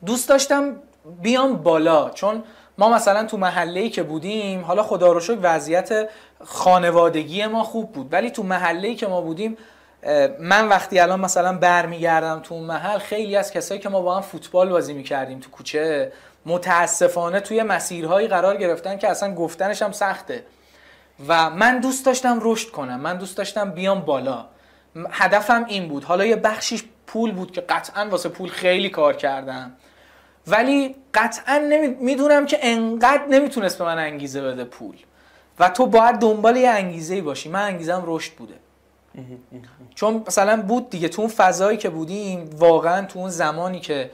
دوست داشتم بیام بالا چون ما مثلا تو محله که بودیم حالا خدا رو شکر وضعیت خانوادگی ما خوب بود ولی تو محله که ما بودیم من وقتی الان مثلا برمیگردم تو اون محل خیلی از کسایی که ما با هم فوتبال بازی می‌کردیم تو کوچه متاسفانه توی مسیرهایی قرار گرفتن که اصلا گفتنش هم سخته. و من دوست داشتم رشد کنم من دوست داشتم بیام بالا. هدفم این بود. حالا یه بخشیش پول بود که قطعا واسه پول خیلی کار کردم. ولی قطعا می‌دونم که انقدر نمی‌تونست به من انگیزه بده پول. و تو باید دنبال یه انگیزه باشی. من انگیزم رشد بوده. چون مثلا بود دیگه. تو اون فضایی که بودیم واقعا تو اون زمانی که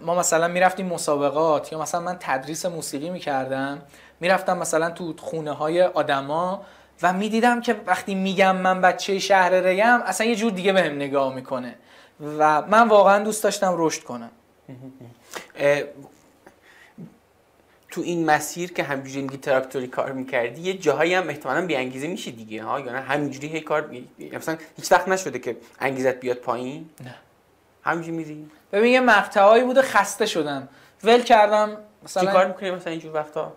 ما مثلا می‌رفتیم مسابقات یا مثلا من تدریس موسیقی می‌کردم می‌رفتم مثلا تو خونه های آدما و می‌دیدم که وقتی میگم من بچه شهر ریم اصلا یه جور دیگه بهم نگاه می‌کنه. و من واقعا دوست داشتم رشد کنم. تو این مسیر که همینجوری میگی تراکتوری کار می‌کردی یه جاهایی هم احتمالا بی انگیزه میشه دیگه ها؟ یا نه؟ همینجوری هی کار مثلا هیچ وقت نشده که انگیزت بیاد پایین؟ نه. همینجوری میری؟ ببین یه مقطعایی بوده خسته شدم. ول کردم مثلا چی کار می‌کنی مثلا اینجور وقتا؟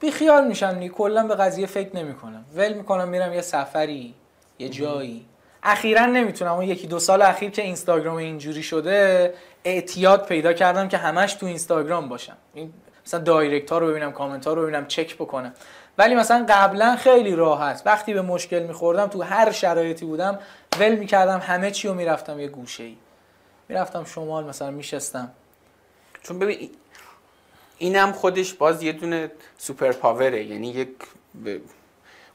بی خیال میشم نی کلا به قضیه فکر نمی‌کنم. ول می‌کنم میرم یه سفری یه جایی. اخیرا نمی‌تونم. اون یکی دو سال اخیر که اینستاگرام اینجوری شده اعتیاد پیدا کردم که همش تو اینستاگرام باشم. این مثلا دایرکت ها رو ببینم کامنت ها رو ببینم چک بکنم. ولی مثلا قبلا خیلی راحت. وقتی به مشکل میخوردم تو هر شرایطی بودم ول می‌کردم همه چی رو می‌رفتم یه گوشه ای می‌رفتم شمال مثلا میشستم. چون ببین اینم خودش باز یه دونه سوپر پاوره. یعنی یک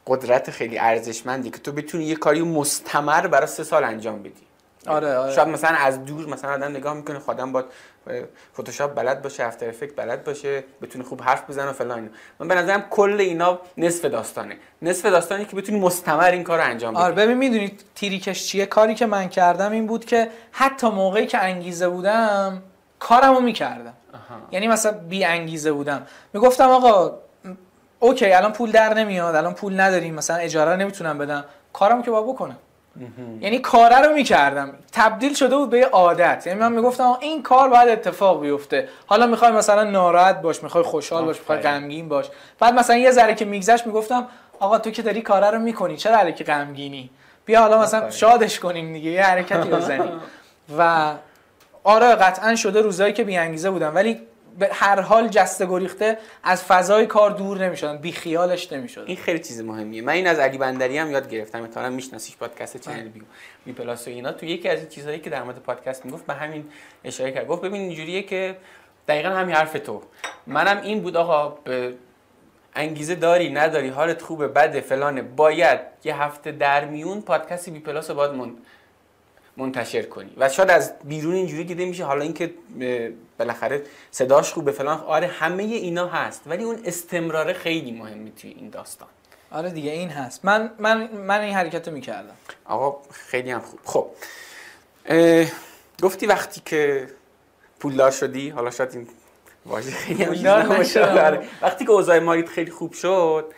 قدرت خیلی ارزشمندی که تو بتونی یه کاری مستمر برای سه سال انجام بدی. آره آره. شاید مثلا از دور مثلا آدم نگاه می‌کنه خودم با فتوشاپ بلد باشه افتر افکت بلد باشه بتونه خوب حرف بزنه و فلان من به نظرم کل اینا نصف داستانه. نصف داستانی که بتونی مستمر این کار رو انجام بدی. آره ببین می‌دونید تریکش چیه؟ کاری که من کردم این بود که حتی موقعی که انگیزه بودم کارمو می‌کردم. یعنی مثلا بی انگیزه بودم. می‌گفتم آقا اوکی الان پول در نمیاد الان پول نداریم مثلا اجاره نمی‌تونم بدم. کارمو که با بکنم. یعنی کاره رو می‌کردم. تبدیل شده بود به یه عادت. یعنی من می‌گفتم این کار باید اتفاق بیفته. حالا می‌خوای مثلا ناراحت باش می‌خوای خوشحال باش می‌خوای غمگین باش. بعد مثلا یه ذره که میگذشت می‌گفتم آقا تو که داری کاره رو می‌کنی چرا الکی غمگینی؟ بیا حالا مثلا شادش کنیم دیگه یه حرکتی بزنیم. و آره قطعا شده روزایی که بی انگیزه بودم. ولی به هر حال جسته گریخته از فضای کار دور نمی‌شدن بی خیالش نمی‌شد این خیلی چیز مهمیه. من این از علی بندری هم یاد گرفتم مثلا میشناسیش پادکست چنل بی بی پلاس و اینا. تو یکی از این چیزهایی که در مورد پادکست می‌گفت به همین اشاره کرد. گفت ببین اینجوریه که دقیقا همین حرف تو. منم این بود آقا انگیزه داری نداری حالت خوبه بده فلانه. باید یه هفته در میون پادکست بی پلاس باید من... منتشر کنی. و شاید از بیرون اینجوری دیده میشه حالا اینکه بالاخره صداش خوبه فلان. آره همه اینا هست ولی اون استمرار خیلی مهمه توی این داستان. آره دیگه این هست. من من من این حرکت رو می‌کردم. آقا خیلی هم خوب. خب گفتی وقتی که پولدار شدی حالا شاید این واژه خیلی آره. وقتی که اوضاع مالیت خیلی خوب شد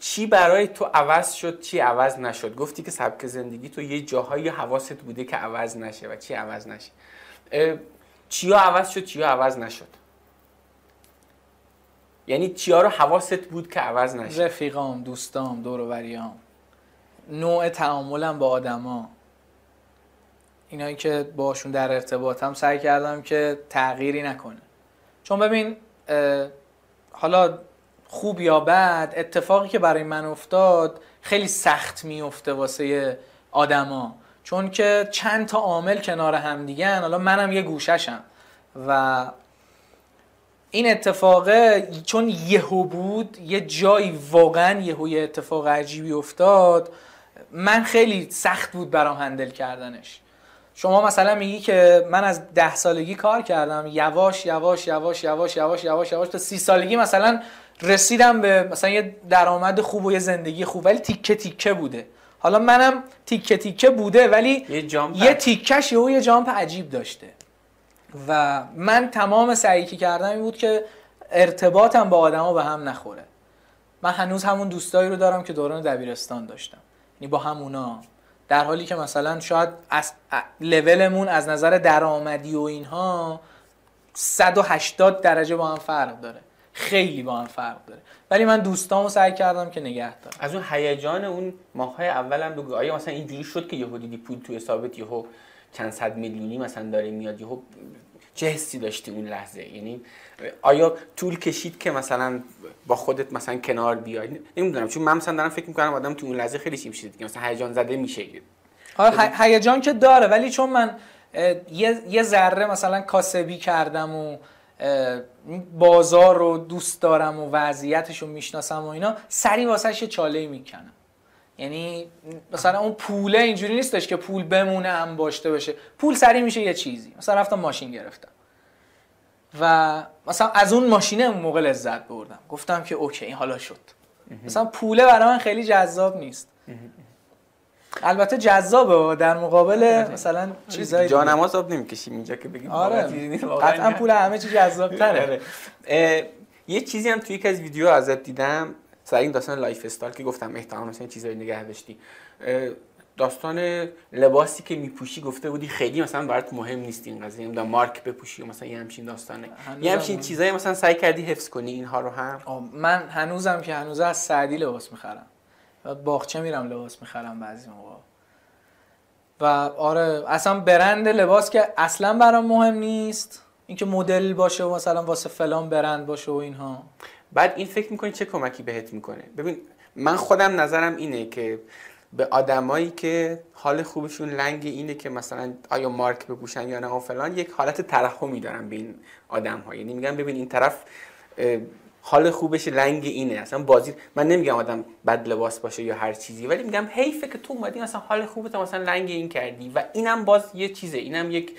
چی برای تو عوض شد چی عوض نشد؟ گفتی که سبک زندگی تو یه جاهایی حواست بوده که عوض نشه و چی عوض نشه. چیا عوض شد چیا عوض نشد؟ یعنی چیا رو حواست بود که عوض نشه؟ رفیقام دوستام دور و نوع تعاملم با آدما. اینایی که باشون در ارتباطم سعی کردم که تغییری نکنه. چون ببین حالا خوب یا بد اتفاقی که برای من افتاد خیلی سخت میفته واسه آدما. چون که چند تا عامل کنار هم دیگه حالا منم یه گوششم. و این اتفاقه چون یهو بود یه جایی واقعا یهو یه اتفاق عجیبی افتاد من خیلی سخت بود برام هندل کردنش. شما مثلا میگی که من از ده سالگی کار کردم. یواش یواش یواش یواش یواش یواش یواش تا سی سالگی مثلا رسیدم به مثلا یه درآمد خوب و یه زندگی خوب ولی تیکه تیکه بوده. حالا منم تیکه تیکه بوده ولی یه, جامپ یه تیکش یه جامپ عجیب داشته. و من تمام سعی که کردم این بود که ارتباطم با آدما به هم نخوره. من هنوز همون دوستایی رو دارم که دوران دبیرستان داشتم. یعنی با همونا در حالی که مثلا شاید از لولمون از نظر درآمدی و اینها 180 درجه با هم فرق داره. خیلی با هم فرق داره. ولی من دوستامو سعی کردم که نگه دارم. از اون هیجان اون ماهای اولم بگو آیا مثلا اینجوری شد که یهو دیدی پول تو حسابت یهو چند صد میلیونی مثلا داره میاد یهو چه حسی داشتی اون لحظه؟ یعنی آیا طول کشید که مثلا با خودت مثلا کنار بیای؟ نمی‌دونم چون من مثلا دارم فکر می‌کنم آدم تو اون لحظه خیلی چی میشه دیگه مثلا هیجان زده میشه. آره هیجان که داره ولی چون من یه یه ذره مثلا کاسبی کردم و بازار رو دوست دارم و وضعیتش رو می‌شناسم و اینا سری واسهش یه چاله می‌کنم. یعنی مثلا اون پوله اینجوری نیستش که پول بمونه هم باشته باشه پول سری میشه یه چیزی. مثلا رفتم ماشین گرفتم. و مثلا از اون ماشینه اون موقع لذت بردم. گفتم که okay این حالا شد. مثلا پوله برای من خیلی جذاب نیست. البته جذابه در مقابل آره. مثلا چیزای جا نماز آب نمی‌کشیم اینجا که بگیم آره. قطعا پول همه چی جذاب تره آره. یه چیزی هم توی یک از ویدیو ازت دیدم. سر این داستان lifestyle که گفتم احتمال مثلا چیزایی نگه داشتی. داستان لباسی که میپوشی گفته بودی خیلی مثلا برات مهم نیست این قضیه. نمی‌دونم مارک بپوشی مثلا یه همچین داستانه. یه همچین چیزایی مثلا سعی کردی حفظ کنی اینها رو هم؟ من هنوزم که هنوز از سعدی لباس می‌خرم. باغچه میرم لباس می‌خرم بعضی موقع. و آره اصلا برند لباس که اصلا برام مهم نیست. اینکه مدل باشه و مثلا واسه فلان برند باشه و اینها. بعد این فکر می‌کنی چه کمکی بهت می‌کنه؟ ببین من خودم نظرم اینه که به آدمایی که حال خوبشون لنگ اینه که مثلا آیا مارک بپوشن یا نه و فلان یک حالت ترحمی دارن به این آدم ها یعنی میگن ببین این طرف حال خوبش لنگ اینه. اصلا بازی من نمیگم آدم بد لباس باشه یا هر چیزی ولی میگم حیفه که تو اومدی مثلا حال خوبت مثلا لنگ این کردی و اینم باز یه چیزه. اینم یک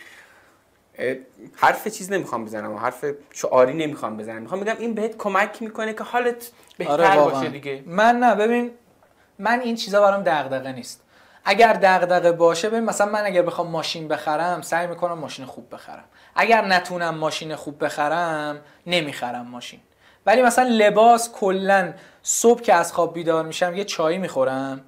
حرف چیز نمی‌خوام بزنم. حرف شعاری نمی‌خوام بزنم. می‌خوام بگم این بهت کمک می‌کنه که حالت بهتر آره باشه دیگه. من نه ببین من این چیزا برام دغدغه نیست. اگر دغدغه باشه ببین مثلا من اگر بخوام ماشین بخرم سعی می‌کنم ماشین خوب بخرم. اگر نتونم ماشین خوب بخرم نمی‌خرم ماشین. ولی مثلا لباس کلا صبح که از خواب بیدار میشم یه چایی می‌خورم.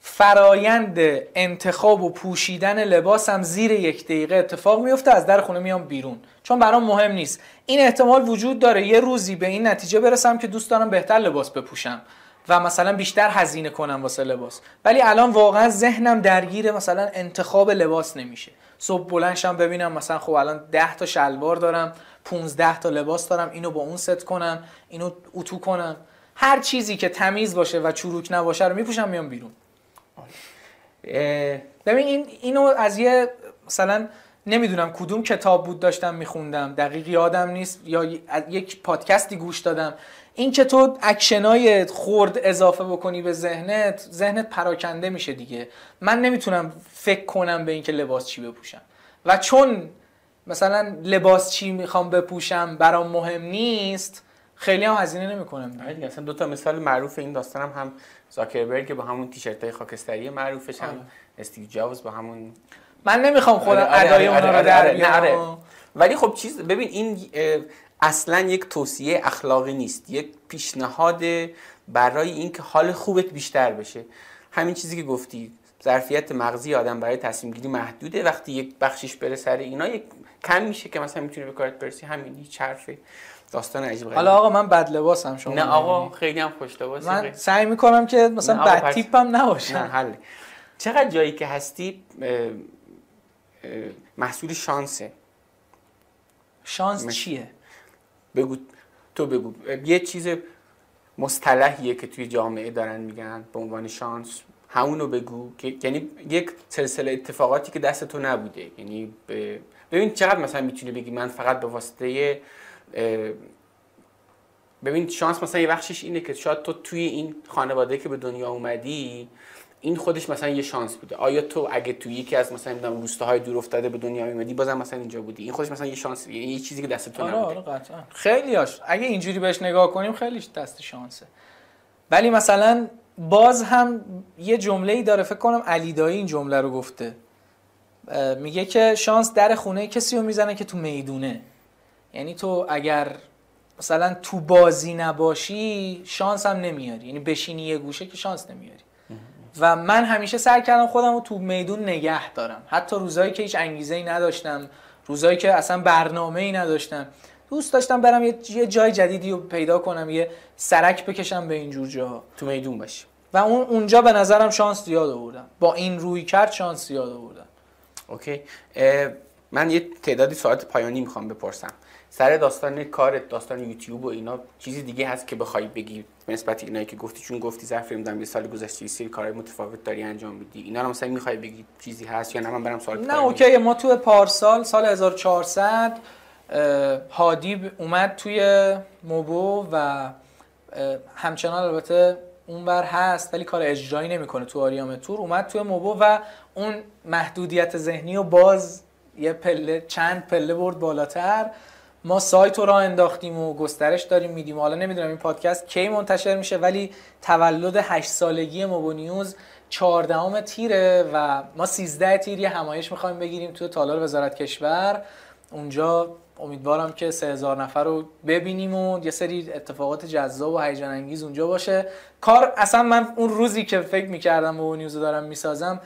فرایند انتخاب و پوشیدن لباسم زیر یک دقیقه اتفاق میفته از در خونه میام بیرون. چون برام مهم نیست. این احتمال وجود داره. یه روزی به این نتیجه برسم که دوست دارم بهتر لباس بپوشم و مثلا بیشتر هزینه کنم واسه لباس. ولی الان واقعا ذهنم درگیر مثلا انتخاب لباس نمیشه. صبح بلند شم ببینم مثلا خب الان 10 تا شلوار دارم 15 تا لباس دارم اینو با اون ست کنم اینو اتو کنم. هر چیزی که تمیز باشه و چروک نباشه رو میپوشم میام بیرون. ببین این اینو از یه مثلا نمی‌دونم کدوم کتاب بود داشتم میخوندم دقیق یادم نیست یا یک پادکستی گوش دادم. این که تو اکشنای خورد اضافه بکنی به ذهنت ذهنت پراکنده میشه دیگه. من نمی‌تونم فکر کنم به اینکه لباس چی بپوشم. و چون مثلا لباس چی می‌خوام بپوشم برام مهم نیست خیلی هم هزینه نمی‌کنم آره دیگه اصلا دو تا مثال معروف این داستانم هم زاکربرگ با همون تیشرت های خاکستری معروفش هم آره. استیو جابز با همون من نمی‌خوام خودم آره، ادای آره، رو در بیارم. ولی خب چیز ببین این اصلا یک توصیه اخلاقی نیست یک پیشنهاد برای اینکه حال خوبت بیشتر بشه. همین چیزی که گفتی ظرفیت مغزی آدم برای تصمیم گیری محدوده. وقتی یک بخشش بره سر اینا یک کم میشه که مثلا می‌تونی به کارت برسی. همین هیچ حرفی داستان عجیب حالا آقا من بد لباسم شما نه آقا خیلی هم خوش لباسی من سعی می‌کنم که مثلا بد تیپم نباشم نه حل چقدر جایی که هستی محصول شانسه. شانس چیه؟ بگو تو بگو. یه چیز مصطلحیه که توی جامعه دارن میگن به عنوان شانس. همونو بگو که یعنی یک سلسله اتفاقاتی که دست تو نبوده. یعنی ببین چقدر مثلا می‌تونی بگی من فقط به واسطه ببین شانس مثلا یه بخشش اینه که شاید تو توی این خانواده که به دنیا اومدی این خودش مثلا یه شانس بوده. آیا تو اگه توی یکی از مثلا نمی‌دونم روستاهای دور افتاده به دنیا اومدی بازم مثلا اینجا بودی؟ این خودش مثلا یه شانس یه, یه چیزی که دست تو آره نبوده. آره قطعا. خیلیاش اگه اینجوری بهش نگاه کنیم خیلیش دست شانسه. ولی مثلا باز هم یه جمله ای داره فکر کنم علی دایی این جمله رو گفته. میگه که شانس در خونه کسی رو می‌زنه که تو می‌دونه. یعنی تو اگر مثلا تو بازی نباشی شانس هم نمیاری. یعنی بشینی یه گوشه که شانس نمیاری. و من همیشه سعی کردم خودم رو تو میدون نگه دارم. حتی روزایی که هیچ انگیزه ای نداشتم روزایی که اصلا برنامه ای نداشتم دوست داشتم برم یه جای جدیدی رو پیدا کنم یه سرک بکشم به اینجور جاها. تو میدون باشی. و اون اونجا به نظرم شانس زیاد آوردم. با این رویکرد شانس زیاد آوردم. okay. من یه تعدادی سوالات پایانی می‌خوام بپرسم. سر داستان کارت داستان یوتیوب و اینا چیزی دیگه هست که بخوای بگی نسبت اینایی که گفتی. چون گفتی ظرف نمی‌دونم یه سال گذشته سری کارهای متفاوت داری انجام میدی. اینا رو مثلا می‌خوای بگی چیزی هست یا نه؟ من برم سوال نه okay. ما تو پارسال سال 1400 هادی اومد توی موبو و همچنان البته اونور هست ولی کار اجرایی نمی‌کنه تو آریام تور. اومد توی موبو و اون محدودیت ذهنی و باز یه پله چند پله برد بالاتر. ما سایت رو راه انداختیم و گسترش داریم میدیم. حالا نمی‌دونم این پادکست کی منتشر میشه ولی تولد 8 سالگی موبو نیوز 14 تیره و ما 13 تیر یه همایش می‌خوایم بگیریم توی تالار وزارت کشور. اونجا امیدوارم که 3000 نفر رو ببینیم و یه سری اتفاقات جذاب و هیجان انگیز اونجا باشه. کار اصلا من اون روزی که فکر می‌کردم و نیوز دارم می‌سازم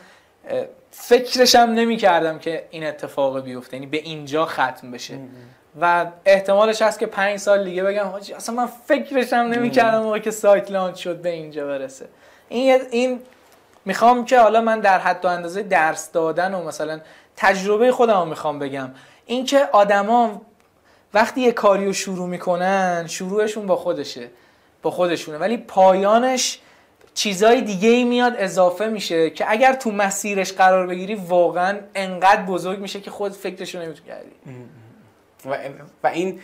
فکرشم نمی‌کردم که این اتفاق بیفته. یعنی به اینجا ختم بشه. و احتمالش هست که پنج سال دیگه بگم حاجی اصلا من فکرشم نمی‌کردم موقعی که سایت لانچ شد به اینجا برسه. این این می‌خوام که حالا من در حد و اندازه درس دادن و مثلا تجربه خودم رو می‌خوام بگم. اینکه آدما وقتی یه کاری رو شروع می‌کنن شروعشون با خودشه با خودشونه. ولی پایانش چیزای دیگه ای میاد اضافه میشه که اگر تو مسیرش قرار بگیری واقعا انقدر بزرگ میشه که خود فکرش رو نمی‌تونی کردی و, و این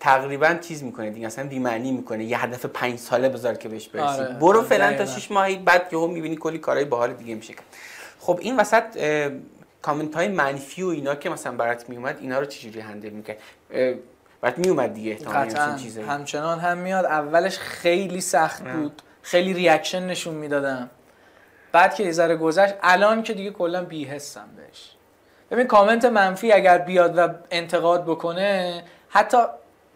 تقریبا چیز می‌کنه دیگه اصلا بی‌معنی می‌کنه. یه هدف پنج ساله بذار که بهش برسی. آره. برو فعلا تا 6 ماهی بعد یهو می‌بینی کلی کارهای باحال دیگه میشه. خب این وسط کامنت های منفی و اینا که مثلا برات میومد اینا رو چجوری handle می‌کرد؟ برات میومد دیگه احتمالاً چیزایی. همچنان هم میاد. اولش خیلی سخت بود. خیلی reaction نشون می‌دادم. بعد که یه ذره گذشت الان که دیگه کلا بی‌حسم بهش. ببین کامنت منفی اگر بیاد و انتقاد بکنه حتی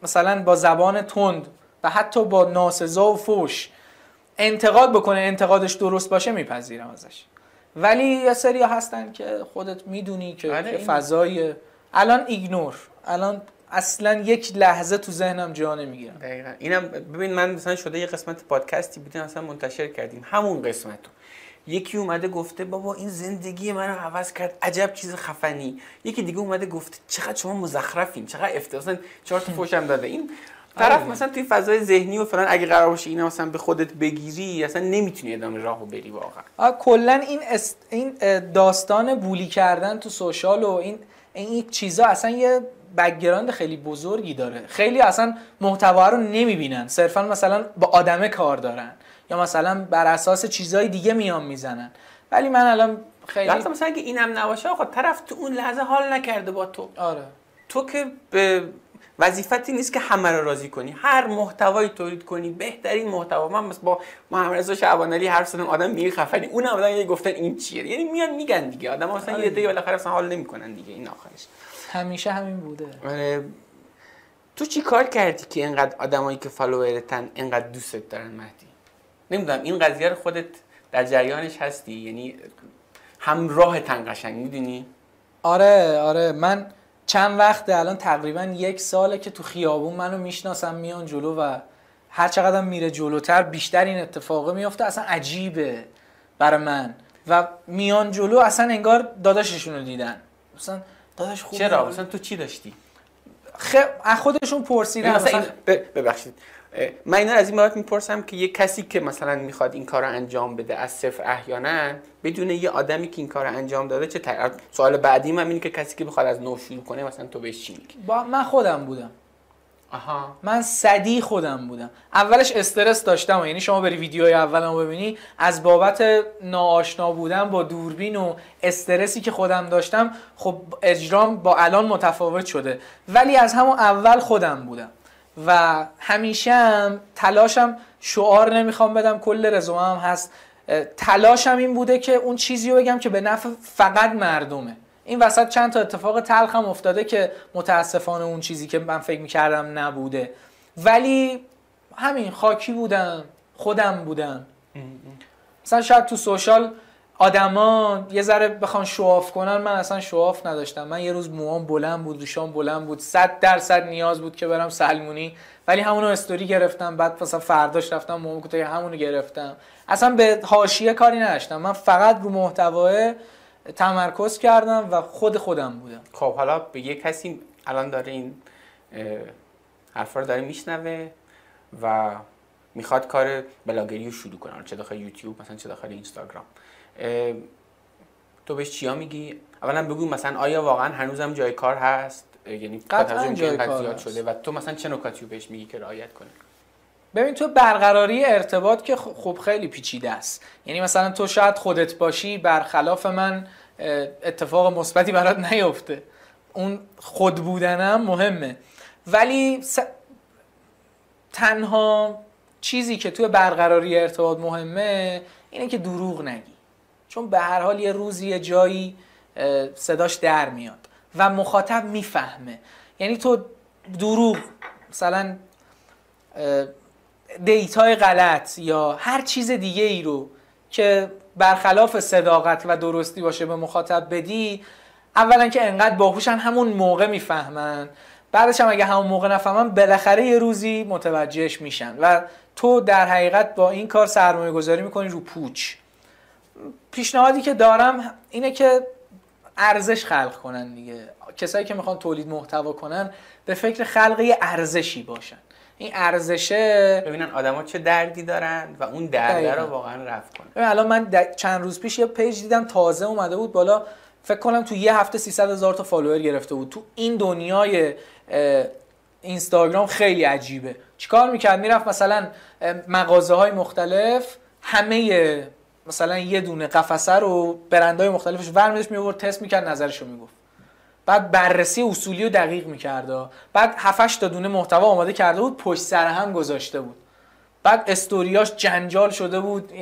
مثلا با زبان تند و حتی با ناسزا و فوش انتقاد بکنه انتقادش درست باشه میپذیرم ازش. ولی یه سری هستن که خودت می‌دونی که, آره، فضای الان ایگنور. الان اصلا یک لحظه تو ذهنم جا نمی‌گیرم دقیقا. اینم ببین من مثلا شده یه قسمت پادکستی بودیم اصلا منتشر کردیم. همون قسمت یکی اومده گفته بابا این زندگی منو عوض کرد عجب چیز خفنی. یکی دیگه اومده گفته چقدر شما مزخرفین چقدر افتضاح چهار تا فوشم داده. این طرف آره. مثلا توی فضای ذهنی و فلان اگه قرار باشه اینا مثلا به خودت بگیری اصلا نمی‌تونی ادامه راهو بری واقعا. کلا این این داستان bully کردن تو social و این این چیزا اصلا یه background خیلی بزرگی داره. خیلی اصلا محتوا رو نمی‌بینن. صرفا مثلا با آدمه کار دارن. یا مثلا بر اساس چیزهای دیگه میان می‌زنن. ولی من الان خیلی حتی مثلا اگه اینم نباشه آقا طرف تو اون لحظه حال نکرده با تو. آره. تو که به وظیفتی نیست که همه رو راضی کنی. هر محتوایی تولید کنی بهترین محتوا. من با محمد رضا شعبانعلی حرف زدم آدم میگه خفنی اون آدم یه گفتن این چیه. یعنی میان میگن دیگه. آدم مثلا یه عده بالاخره اصلا حال نمی‌کنن دیگه. این آخرش. همیشه همین بوده. آره. تو چی کار کردی که اینقدر آدمایی که فالوورتن اینقدر دوستت دارن مهدی؟ نمی‌دونم این قضیه رو خودت در جریانش هستی؟ یعنی همراه تن قشنگ می‌دونی؟ آره آره. من چند وقت الان تقریبا یک ساله که تو خیابون منو می‌شناسم میان جلو و هر چقدر میره جلوتر بیشتر این اتفاقه میفته اصلا عجیبه برای من. و میان جلو اصلا انگار داداششون رو دیدن. مثلا داداش خوبه چرا؟ مثلا تو چی داشتی؟ خ... از خودشون پرسیدن. مثلا مثلا این- ب- ببخشید. من اینا از این بابت می‌پرسم که یه کسی که مثلا می‌خواد این کار رو انجام بده از صفر احیانا بدون یه آدمی که این کار رو انجام داده چه تر... سوال بعدی من اینه که کسی که بخواد از نو شروع کنه مثلا تو بهش چی میگی با من خودم بودم. آها. من صدی خودم بودم. اولش استرس داشتم یعنی شما بری ویدیوهای اولمو ببینی از بابت ناآشنا بودن با دوربین و استرسی که خودم داشتم خب اجرام با الان متفاوت شده. ولی از همون اول خودم بودم. و همیشه هم تلاشم شعار نمی‌خوام بدم کل رزومه هم هست. تلاشم این بوده که اون چیزی رو بگم که به نفع فقط مردمه. این وسط چند تا اتفاق تلخم افتاده که متاسفانه اون چیزی که من فکر می‌کردم نبوده. ولی همین خاکی بودم خودم بودم. مثلا شاید تو سوشال آدما یه ذره بخوان شواف کنن من اصلا شواف نداشتم. من یه روز موام بلند بود ریشام بلند بود صد درصد نیاز بود که برم سلمونی. ولی همونو استوری گرفتم بعد مثلا فرداش رفتم موام کوتاه همونو گرفتم. اصلا به حاشیه کاری نداشتم. من فقط رو محتوای تمرکز کردم و خود خودم بودم. خب حالا به یه کسی الان داره این حرفا رو داره میشنوه و می‌خواد کار بلاگری رو شروع کنه. چه داخل یوتیوب مثلا چه داخل اینستاگرام. تو بهش چیا میگی؟ اولا بگو مثلا آیا واقعا هنوزم جای کار هست؟ یعنی قطعاً جای کار زیاد هست. شده و تو مثلا چه نکاتی رو بهش میگی که رعایت کنه ببین تو برقراری ارتباط که خب خیلی پیچیده است. یعنی مثلا تو شاید خودت باشی برخلاف من اتفاق مثبتی برات نیفته. اون خود بودنم مهمه. ولی س- تنها چیزی که توی برقراری ارتباط مهمه اینه که دروغ نگی. چون به هر حال یه روزی یه جایی صداش در میاد و مخاطب می‌فهمه. یعنی تو دروغ مثلا دیتای غلط یا هر چیز دیگه ای رو که برخلاف صداقت و درستی باشه به مخاطب بدی اولا که انقدر باهوشن همون موقع می‌فهمن. بعدش هم اگه همون موقع نفهمن بالاخره یه روزی متوجهش میشن. و تو در حقیقت با این کار سرمایه گذاری می‌کنی رو پوچ. پیشنهادی که دارم اینه که ارزش خلق کنن دیگه. کسایی که می‌خوان تولید محتوا کنن به فکر خلق یه ارزشی باشن. این ارزشه ببینن آدما چه دردی دارن و اون درده دقیقاً. رو واقعا رفع کنن. ببین الان من چند روز پیش یه page دیدم تازه اومده بود بالا. فکر کنم تو یه هفته 300 هزار تا follower گرفته بود. تو این دنیای اینستاگرام خیلی عجیبه. چیکار می‌کرد؟ می‌رفت مثلا مغازه های مختلف همه مثلا یه دونه قفسه رو برندهای مختلفش ورمیدش میورد تست می‌کرد نظرش رو می‌گفت. بعد بررسی اصولی و دقیق می‌کرد. بعد 7 تا دونه محتوا آماده کرده بود پشت سر هم گذاشته بود. بعد استوریاش جنجال شده بود.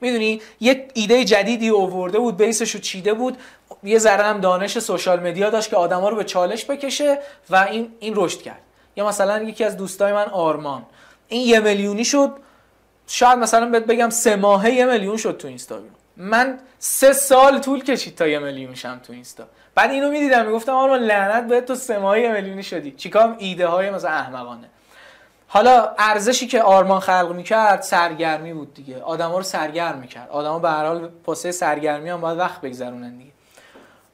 می‌دونی؟ یه ایده جدیدی اوورده بود بیسش رو چیده بود. یه ذره هم دانش سوشال مدیا داشت که آدما رو به چالش بکشه و این این رشد کرد. یا مثلا یکی از دوستای من آرمان. این یه میلیونی شد شاید مثلا بهت بگم سه ماهه یه میلیون شد تو اینستاگرام. من سه سال طول کشید تا یه میلیون شم تو اینستا. بعد اینو می‌دیدم می‌گفتم آرمان لعنت بهت تو سه ماهه یه میلیونی شدی. چیکار؟ ایده های مثلا احمقانه. حالا ارزشی که آرمان خلق می‌کرد سرگرمی بود دیگه. آدما رو سرگرم می‌کرد. آدما به هر حال واسه سرگرمی هم باید وقت بگذرونن دیگه.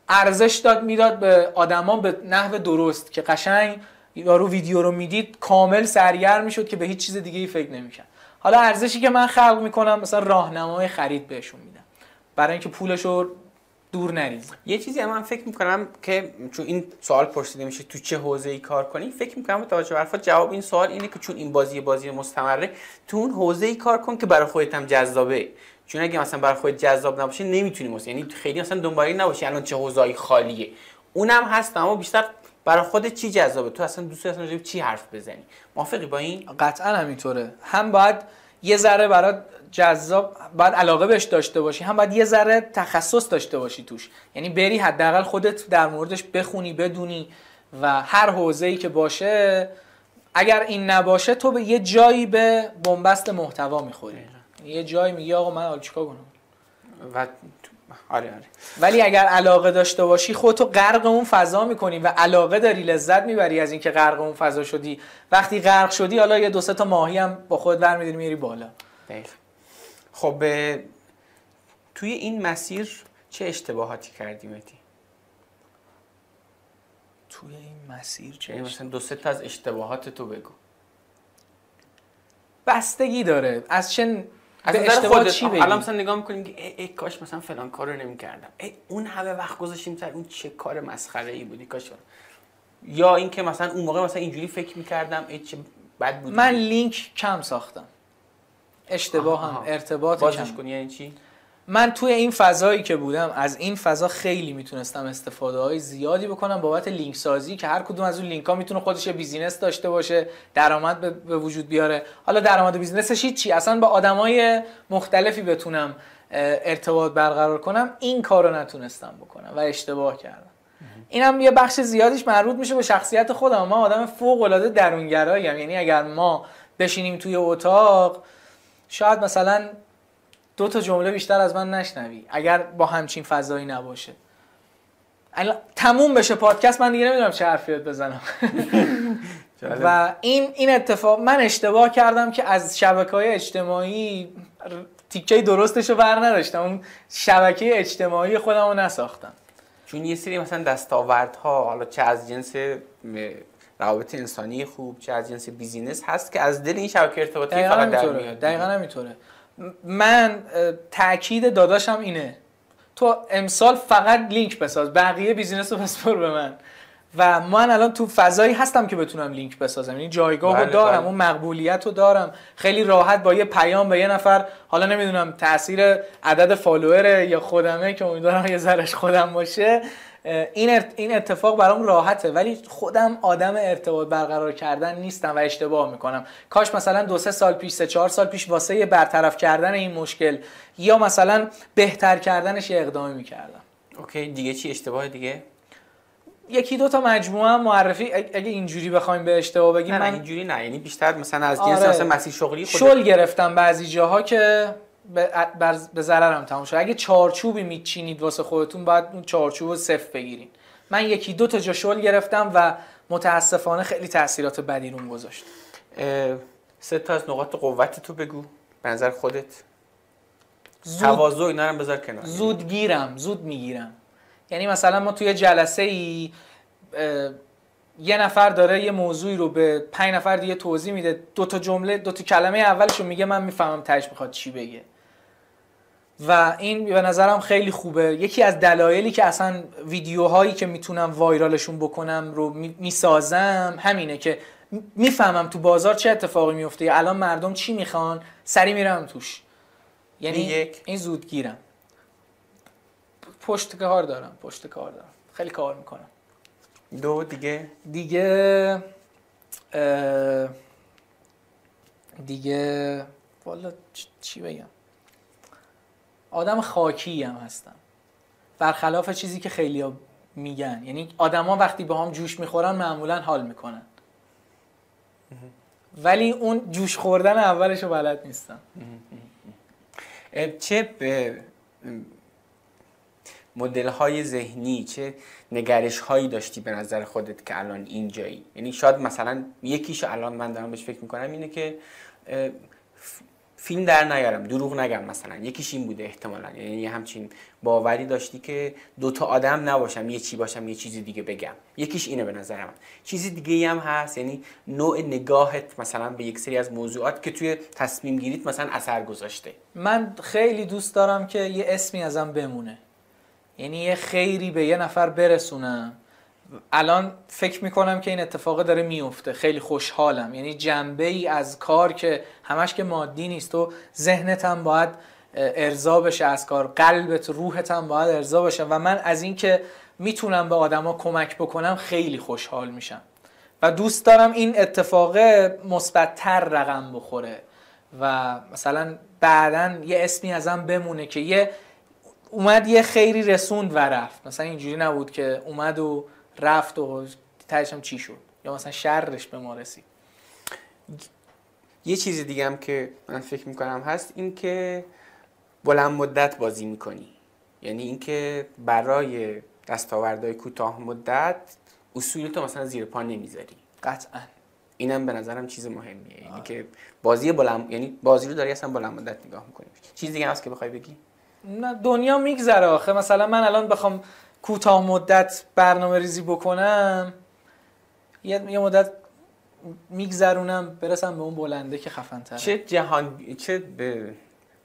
ارزش داد می‌داد به آدما به نحو درست که قشنگ یارو ویدیو رو می‌دید کامل سرگرم می‌شد که به هیچ چیز دیگه ای فکر نمی‌کرد. حالا ارزشی که من خلق می‌کنم مثلا راهنمای خرید بهشون میدم. برای اینکه پولش رو دور نریز یه چیزی من فکر می‌کنم که چون این سوال پرسیده میشه تو چه حوزه ای کار کنی فکر می‌کنم توجه به جواب این سوال اینه که چون این بازی بازی مستمره تو اون حوزه ای کار کن که برای خودت هم جذابه. چون اگه مثلا برای خودت جذاب نباشه نمی‌تونی مثلا یعنی خیلی مثلا دنبال نباشی الان چه حوزه‌ای خالیه. اونم هست اما بیشتر برای خودت چی جذابه؟ تو اصلا دوست اصلا چی حرف بزنی؟ موافقی با این؟ قطعا همینطوره. هم باید یه ذره برای جذاب باید علاقه بهش داشته باشی هم باید یه ذره تخصص داشته باشی توش. یعنی بری حداقل خودت در موردش بخونی بدونی و هر حوزه ای که باشه اگر این نباشه تو به یه جایی به بنبست محتوا می‌خوری. یه جایی میگی آقا من حالا چیکار کنم؟ و آره آره. ولی اگر علاقه داشته باشی خودتو غرق اون فضا می‌کنی و علاقه داری لذت می‌بری از اینکه غرق اون فضا شدی. وقتی غرق شدی حالا یه دو سه تا ماهی هم با خود برمیداری میری بالا. دقیق. خب توی این مسیر چه اشتباهاتی کردی متی توی این مسیر چه یعنی مثلا دو سه تا از اشتباهات تو بگو. بستگی داره. از چه از نظر خودت چی الان مثلا نگاه می‌کنیم که ای, ای کاش مثلا فلان کارو نمی‌کردم. ای اون همه وقت گذاشتیم سر اون چه کار مسخره ای بودی کاش. یا اینکه مثلا اون موقع مثلا اینجوری فکر می‌کردم ای چه بد بود من لینک کم ساختم. اشتباه هم. ارتباط بازش کم. کنی یعنی چی؟ من توی این فضایی که بودم از این فضا خیلی می‌تونستم استفاده های زیادی بکنم بابت لینک سازی که هر کدوم از اون لینک ها می‌تونه خودش بیزینس داشته باشه درآمد به- وجود بیاره. حالا درآمد بیزینسش چی اصلا با آدمای مختلفی بتونم ارتباط برقرار کنم. این کارو نتونستم بکنم و اشتباه کردم. اینم یه بخش زیادیش مربوط میشه به شخصیت خودم. من آدم فوق العاده درونگراییم. یعنی اگر ما بشینیم توی اتاق شاید مثلا دو تا جمله بیشتر از من نشنوی اگر با همچین فضایی نباشه. الان تموم بشه پادکست من دیگه نمی‌دونم چه حرفی بزنم. و این این اتفاق من اشتباه کردم که از شبکه های اجتماعی تیکه درستش رو بر نداشتم اون شبکه اجتماعی خودم رو نساختم. چون یه سری مثلا دستاوردها حالا چه از جنس روابط انسانی خوب چه از جنس business هست که از دل این شبکه ارتباطی فقط در میاد. دقیقا همینطوره من تاکید به داداشم اینه. تو امسال فقط لینک بساز. بقیه business رو بسپر به من. و من الان تو فضایی هستم که بتونم لینک بسازم. یعنی جایگاه رو بله، دارم بله. اون مقبولیت رو دارم. خیلی راحت با یه پیام به یه نفر حالا نمی‌دونم تاثیر عدد فالوور یا خودمه که امیدوارم یه ذرش خودم باشه. این این اتفاق برام راحته ولی خودم آدم ارتباط برقرار کردن نیستم و اشتباه می‌کنم. کاش مثلا دو سه سال پیش سه چهار سال پیش واسه برطرف کردن این مشکل یا مثلا بهتر کردنش یه اقدامی می‌کردم. اوکی دیگه چی؟ اشتباه دیگه؟ یکی دو تا مجموعه معرفی اگه اینجوری بخوایم به اشتباه بگیم نه نه من اینجوری نه. یعنی بیشتر مثلا از جنس آره. مثلا مسیر شغلی خود شل گرفتم بعضی جاها که به, ضررم تموم شد. اگه چارچوبی میچینید واسه خودتون باید اون چارچوب رو صفر بگیرین. من یکی دو تا جا شل گرفتم و متاسفانه خیلی تاثیرات بدی روم گذاشت. سه تا از نقاط قوت تو بگو. به نظر خودت. زود تواضع اینا رو بذار کنار. زود گیرم زود می‌گیرم. یعنی مثلا ما توی جلسه ای یه نفر داره یه موضوعی رو به پنج نفر دیگه توضیح میده. دو تا جمله دو تا کلمه اولش رو میگه من می‌فهمم تهش می‌خواد چی بگه. و این به نظرم خیلی خوبه. یکی از دلایلی که اصلا ویدیوهایی که می‌تونم وایرالشون بکنم رو می- می‌سازم همینه که می‌فهمم تو بازار چه اتفاقی میفته. یا الان مردم چی می‌خوان؟ سری میرم توش. یعنی این یک. این زودگیرم. پشت کار دارم پشت کار دارم. خیلی کار می‌کنم. دو دیگه؟ دیگه دیگه والا چی بگم؟ آدم خاکی هم هستم برخلاف چیزی که خیلی میگن. یعنی آدما وقتی با هم جوش می‌خورن معمولا حال می‌کنن. ولی اون جوش خوردن اولش رو بلد نیستم چه مدل های ذهنی چه نگرش هایی داشتی به نظر خودت که الان اینجایی؟ یعنی شاید مثلا یکیش الان من دارم بهش فکر می‌کنم اینه که فیلم در نیارم دروغ نگم مثلا. یکیش این بوده احتمالا. یعنی همچین باوری داشتی که دوتا آدم نباشم یه چی باشم یه چیزی دیگه بگم. یکیش اینه به نظر من. چیزی دیگه هم هست یعنی نوع نگاهت مثلا به یک سری از موضوعات که توی تصمیم گیریت مثلا اثر گذاشته. من خیلی دوست دارم که یه اسمی ازم بمونه. یعنی یه خیری به یه نفر برسونم. الان فکر می‌کنم که این اتفاق داره میفته خیلی خوشحالم. یعنی جنبه ای از کار که همش که مادی نیست و ذهنت هم باید ارضا بشه از کار. قلبت روحت هم باید ارضا بشه. و من از اینکه می‌تونم به آدما کمک بکنم خیلی خوشحال میشم. و دوست دارم این اتفاق مثبتتر رقم بخوره. و مثلا بعدا یه اسمی ازم بمونه که یه اومد یه خیری رسوند و رفت. مثلا اینجوری نبود که اومد و رفت و تهش چی شد؟ یا مثلا شرش به ما رسید؟ یه چیز دیگه هم که من فکر می‌کنم هست این که بلند مدت بازی می‌کنی. یعنی اینکه برای دستاوردهای کوتاه مدت اصول تو مثلا زیر پا نمی‌ذاری. قطعا. اینم به نظرم چیز مهمیه. یعنی که بازی بلند یعنی بازی رو داری اصلا بلند مدت نگاه می‌کنی. چیز دیگه هست که بخوای بگی؟ نه دنیا میگذره آخه. مثلا من الان بخوام کوتاه مدت برنامه ریزی بکنم یه, یه مدت میگذرونم برسم به اون بلنده که خفن تره چه جهان چه به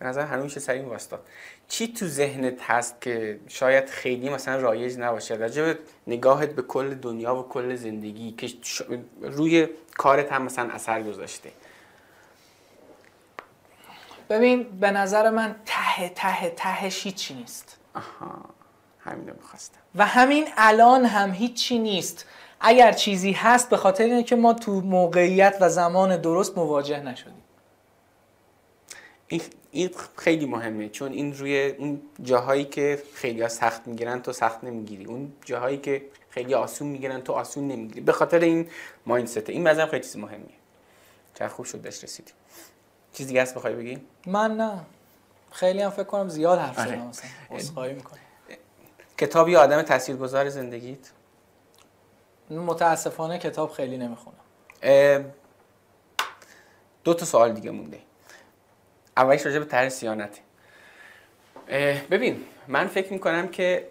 نظر هنوز میشه سریع واسطا چی تو ذهنت هست که شاید خیلی مثلا رایج نباشه؟ راجع نگاهت به کل دنیا و کل زندگی که روی کارت هم مثلا اثر گذاشته. ببین به نظر من ته ته تهش هیچی نیست. آها. همین می‌خواستم. و همین الان هم هیچی نیست. اگر چیزی هست به خاطر اینه که ما تو موقعیت و زمان درست مواجه نشدیم. این خیلی مهمه چون این روی اون جاهایی که خیلی ها سخت می‌گیرن تو سخت نمی‌گیری. اون جاهایی که خیلی آسون می‌گیرن تو آسون نمی‌گیری. به خاطر این مایندست این مثلا خیلی چیز مهمیه. چه خوب شد داشت رسیدی. چیز دیگه هست بخوای بگی؟ من نه. خیلی هم فکر کنم زیاد حرف آره. زدم مثلا. می‌کنم. کتابی آدم تاثیرگذار زندگیت؟ متاسفانه کتاب خیلی نمی‌خونم. دو تا سوال دیگه مونده. اولیش راجع به طرح سیانته. ببین من فکر می‌کنم که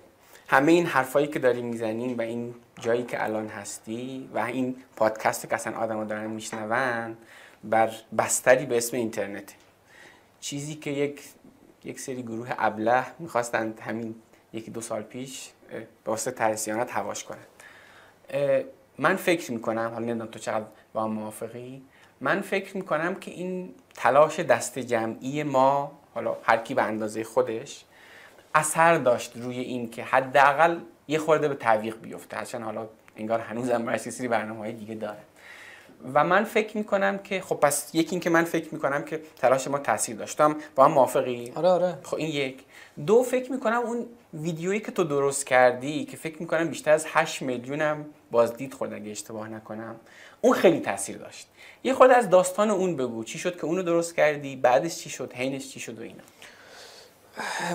همه این حرفایی که داریم می‌زنیم و این جایی که الان هستی و این پادکست که اصلا آدم دارن میشنون بر بستری به اسم اینترنت چیزی که یک یک سری گروه ابله می‌خواستند همین یکی دو سال پیش به واسه ترسیانت هواش کنن من فکر می‌کنم حالا نمی‌دونم تو چقدر با موافقی من فکر می‌کنم که این تلاش دست جمعی ما حالا هر کی به اندازه خودش اثر داشت روی این که حداقل یه خورده به تعویق بیفته. هرچند حالا انگار هنوزم برای سری برنامه های دیگه داره. و من فکر می‌کنم که خب پس یکی این که من فکر می‌کنم که تلاش ما تاثیر داشتم با هم موافقی؟ آره آره. خب این یک. دو فکر می‌کنم اون ویدیویی که تو درست کردی که فکر می‌کنم بیشتر از 8 میلیونم بازدید خورد اگه اشتباه نکنم. اون خیلی تاثیر داشت. یه خود از داستان اون بگو. چی شد که اونو درست کردی؟ بعدش چی شد؟ حینش چی شد و اینا؟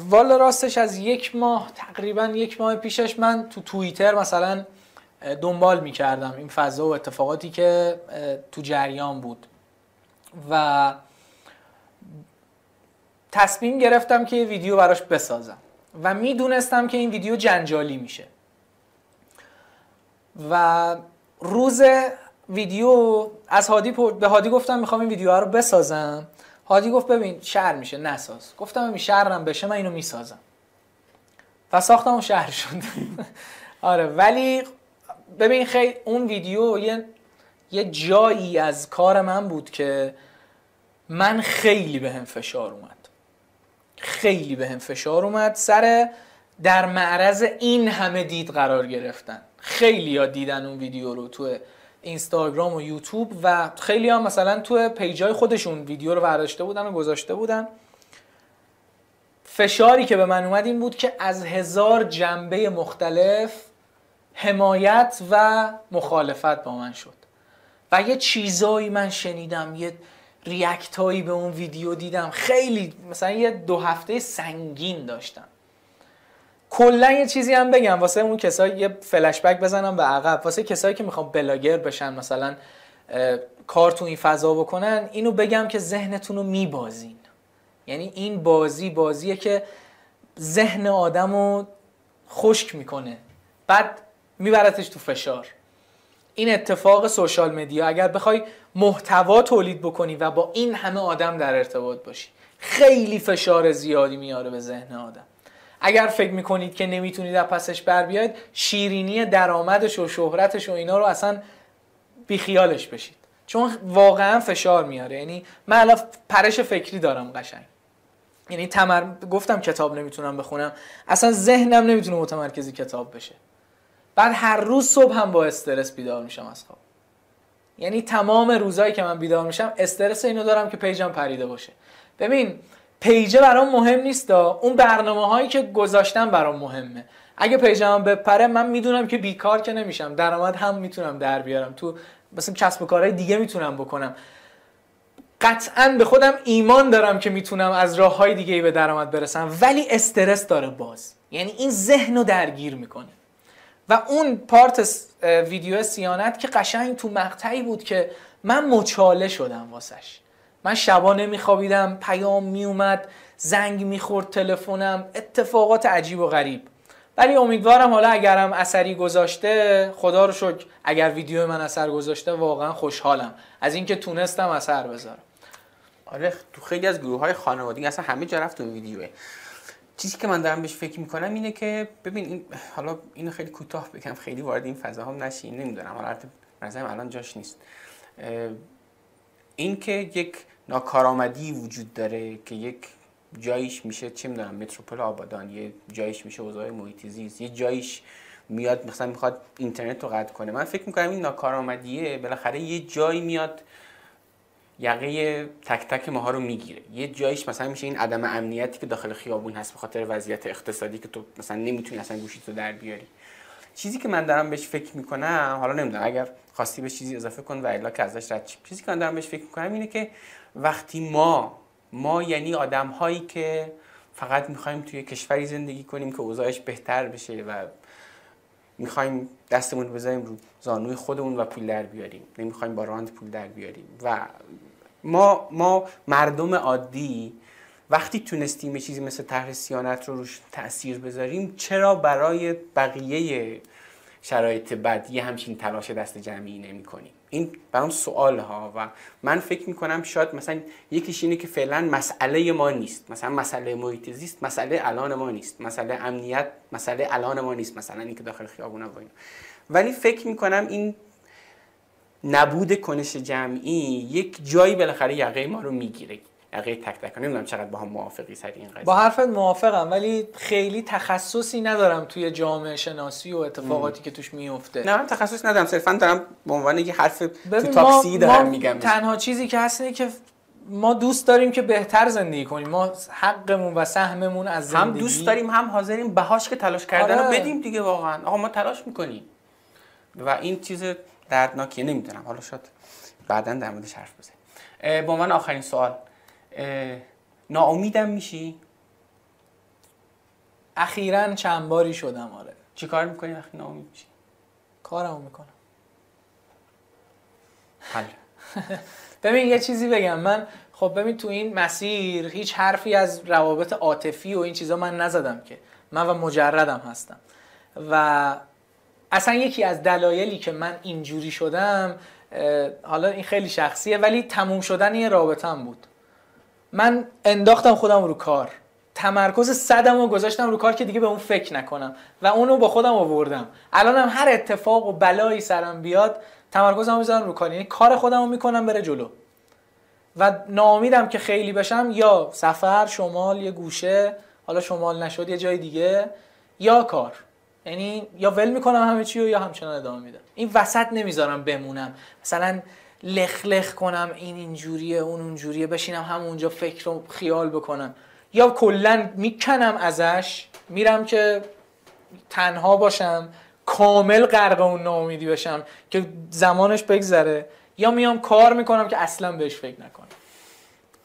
والا راستش از یک ماه تقریبا یک ماه پیشش من تو توییتر مثلا دنبال می‌کردم این فضا و اتفاقاتی که تو جریان بود. و تصمیم گرفتم که یه ویدیو براش بسازم و می‌دونستم که این ویدیو جنجالی میشه. و روز ویدیو از هادی به هادی گفتم می‌خوام این ویدیو رو بسازم. هادی گفت ببین شهر میشه نساز گفتم ببین شهرم بشه من اینو می‌سازم. و ساختم و شهر شد. آره ولی ببین خیلی اون ویدیو یه یه جایی از کار من بود که من خیلی به هم فشار اومد. خیلی به هم فشار اومد. سر در معرض این همه دید قرار گرفتن. خیلی ها دیدن اون ویدیو رو تو اینستاگرام و یوتیوب و خیلی ها مثلا تو پیجای خودشون ویدیو رو برداشته بودن و گذاشته بودن. فشاری که به من اومد این بود که از هزار جنبه مختلف حمایت و مخالفت با من شد. و یه چیزایی من شنیدم یه ریاکت هایی به اون ویدیو دیدم. خیلی مثلا یه دو هفته سنگین داشتم. کلا یه چیزی هم بگم. واسه اون کسایی یه فلش بک بزنم به عقب. واسه کسایی که می‌خوام بلاگر بشن مثلا کار تو این فضا بکنن اینو بگم که ذهنتون رو میبازین. یعنی این بازی بازیه که ذهن آدم رو خشک می‌کنه. بعد میبرتش تو فشار. این اتفاق سوشال مدیا اگر بخوای محتوا تولید بکنی و با این همه آدم در ارتباط باشی خیلی فشار زیادی میاره به ذهن آدم. اگر فکر می‌کنید که نمی‌تونید از پسش بر بیاید شیرینی درآمدش و شهرتش و اینا رو اصلا بیخیالش بشید. چون واقعا فشار میاره. یعنی من الان پرش فکری دارم قشنگ. یعنی تمر... گفتم کتاب نمی‌تونم بخونم. اصلا ذهنم نمی‌تونه متمرکزی کتاب بشه. بعد هر روز صبح هم با استرس بیدار میشم از خواب. یعنی تمام روزایی که من بیدار میشم استرس اینو دارم که پیجم پریده باشه. ببین پیجه برام مهم نیست اون برنامه هایی که گذاشتم برام مهمه. اگه پیجم بپره من می‌دونم که بیکار که نمیشم. درآمد هم می‌تونم در بیارم. تو مثلا کسب و کارهای دیگه می‌تونم بکنم. قطعا به خودم ایمان دارم که می‌تونم از راه های دیگه به درآمد برسم ولی استرس داره باز. یعنی این ذهن رو درگیر می‌کنه. و اون پارت ویدیو سیانت که قشنگ تو مقطعی بود که من مچاله شدم واسش. من شبا نمیخوابیدم پیام میومد زنگ می‌خورد تلفنم اتفاقات عجیب و غریب. ولی امیدوارم حالا اگرم اثری گذاشته خدا رو شکر اگر ویدیو من اثر گذاشته واقعا خوشحالم. از اینکه تونستم اثر بذارم. آره تو خیلی از گروه های خانوادگی اصلا همه جا رفت اون ویدیوه. چیزی که من دارم بهش فکر می‌کنم اینه که ببین این حالا اینو خیلی کوتاه بگم خیلی وارد این فضا هم نشین نمی‌دونم. حالا نظرم الان جاش نیست. این که یک ناکارآمدی وجود داره که یک جایش میشه چه می‌دونم متروپول آبادان یه جایش میشه اوضاع محیط زیست یه جایش میاد مثلا می‌خواد اینترنت رو قطع کنه. من فکر می‌کنم این ناکارآمدیه بالاخره یه جایی میاد یقه تک تک ماها رو می‌گیره. یه جایش مثلا میشه این عدم امنیتی که داخل خیابون هست به خاطر وضعیت اقتصادی که تو مثلا نمی‌تونی اصلا گوشی تو در بیاری. چیزی که من دارم بهش فکر می‌کنم حالا نمی‌دونم اگر خواستی به چیزی اضافه کن و الا که ازش رد چیزی که من دارم بهش فکر می‌کنم اینه که وقتی ما ما یعنی آدم هایی که فقط می‌خوایم توی کشوری زندگی کنیم که اوضاعش بهتر بشه و می‌خوایم دستمون بذاریم رو زانوی خودمون و پول در بیاریم نمی‌خوایم با راند پول در بیاریم و ما ما مردم عادی وقتی تونستیم یه چیزی مثل طرح سیانت رو روش تاثیر بذاریم چرا برای بقیه شرایط بد یه همچین تلاش دست جمعی نمی کنیم این برام سوال ها و من فکر می کنم شاید مثلا یکیش اینه که فعلا مسئله ما نیست. مثلا مسئله محیط زیست مسئله الان ما نیست. مسئله امنیت مسئله الان ما نیست. مثلا اینکه داخل خیابون با ولی فکر می کنم این نبود کنش جمعی یک جایی بالاخره یقه ما رو می‌گیره. یقه تک تک نمی‌دونم چقدر با هم موافقی سر این قضیه. با حرفت موافقم ولی خیلی تخصصی ندارم توی جامعه شناسی و اتفاقاتی که توش میفته نه من تخصص ندارم صرفا دارم به عنوان یه حرف تو تاکسی دارم میگم. تنها چیزی که هست اینه که ما دوست داریم که بهتر زندگی کنیم. ما حقمون و سهممون از زندگی هم دوست داریم هم حاضریم بهاش که تلاش کردن رو آره. بدیم دیگه واقعا. آقا ما تلاش می‌کنیم. و این چیز دردناکیه نمی‌دونم. حالا شد بعدا در موردش حرف بزنیم. با من آخرین سوال ناامیدم میشی؟ اخیرا چند باری شدم آره. چی کار می‌کنی وقتی ناامید میشی؟ کارمو می‌کنم. حل. ببین یه چیزی بگم. من خب ببین تو این مسیر هیچ حرفی از روابط عاطفی و این چیزا من نزدم که. من و مجردم هستم. و اصلا یکی از دلایلی که من اینجوری شدم حالا این خیلی شخصیه ولی تموم شدن یه رابطم بود. من انداختم خودم رو کار. تمرکز صدم رو گذاشتم رو کار که دیگه به اون فکر نکنم و اونو با خودم آوردم. الانم هر اتفاق و بلایی سرم بیاد تمرکزم می‌ذارم رو کار. یعنی کار خودم رو می‌کنم بره جلو. و ناامیدم که خیلی بشم یا سفر شمال یه گوشه حالا شمال نشد یه جای دیگه یا کار. یعنی یا ول می‌کنم همه چی رو یا همچنان ادامه میدم. این وسط نمی‌ذارم بمونم. مثلا لخ لخ کنم این اینجوریه اون اونجوریه بشینم همونجا فکر و خیال بکنم. یا کلا می‌کنم ازش میرم که تنها باشم کامل غرق اون ناامیدی بشم که زمانش بگذره. یا میام کار می‌کنم که اصلا بهش فکر نکنم.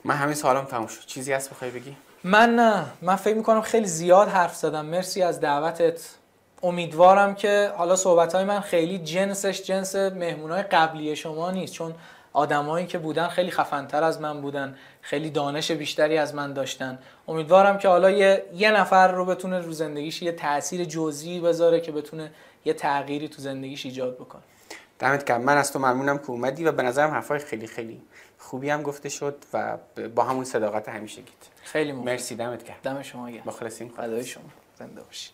من همین سوالم تموم شد. چیزی هست بخوای بگی؟ من نه. من فکر می‌کنم خیلی زیاد حرف زدم. مرسی از دعوتت. امیدوارم که حالا صحبت های من خیلی جنسش جنس مهمونای قبلی شما نیست چون آدمایی که بودن خیلی خفنتر از من بودن خیلی دانش بیشتری از من داشتن. امیدوارم که حالا یه, یه نفر رو بتونه رو زندگیش یه تاثیر جزئی بذاره که بتونه یه تغییری تو زندگیش ایجاد بکنه. دمت گرم. من از تو ممنونم که اومدی و به نظرم حرفای خیلی خیلی خوبی هم گفته شد و با همون صداقت همیشگیت. خیلی ممنون. مرسی. دمت گرم. دم شما گرم. مخلصیم فدای شما. زنده باشید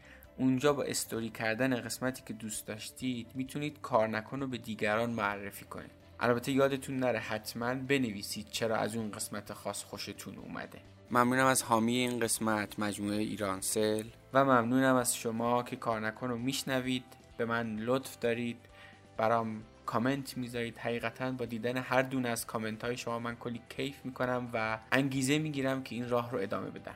اونجا با استوری کردن قسمتی که دوست داشتید می‌تونید کار نکن رو به دیگران معرفی کنید. البته یادتون نره حتما بنویسید چرا از اون قسمت خاص خوشتون اومده. ممنونم از حامی این قسمت مجموعه ایرانسل و ممنونم از شما که کار نکن رو میشنوید. به من لطف دارید. برام کامنت می‌ذارید. حقیقتا با دیدن هر دونه از کامنت های شما من کلی کیف می‌کنم و انگیزه می‌گیرم که این راه رو ادامه بدم.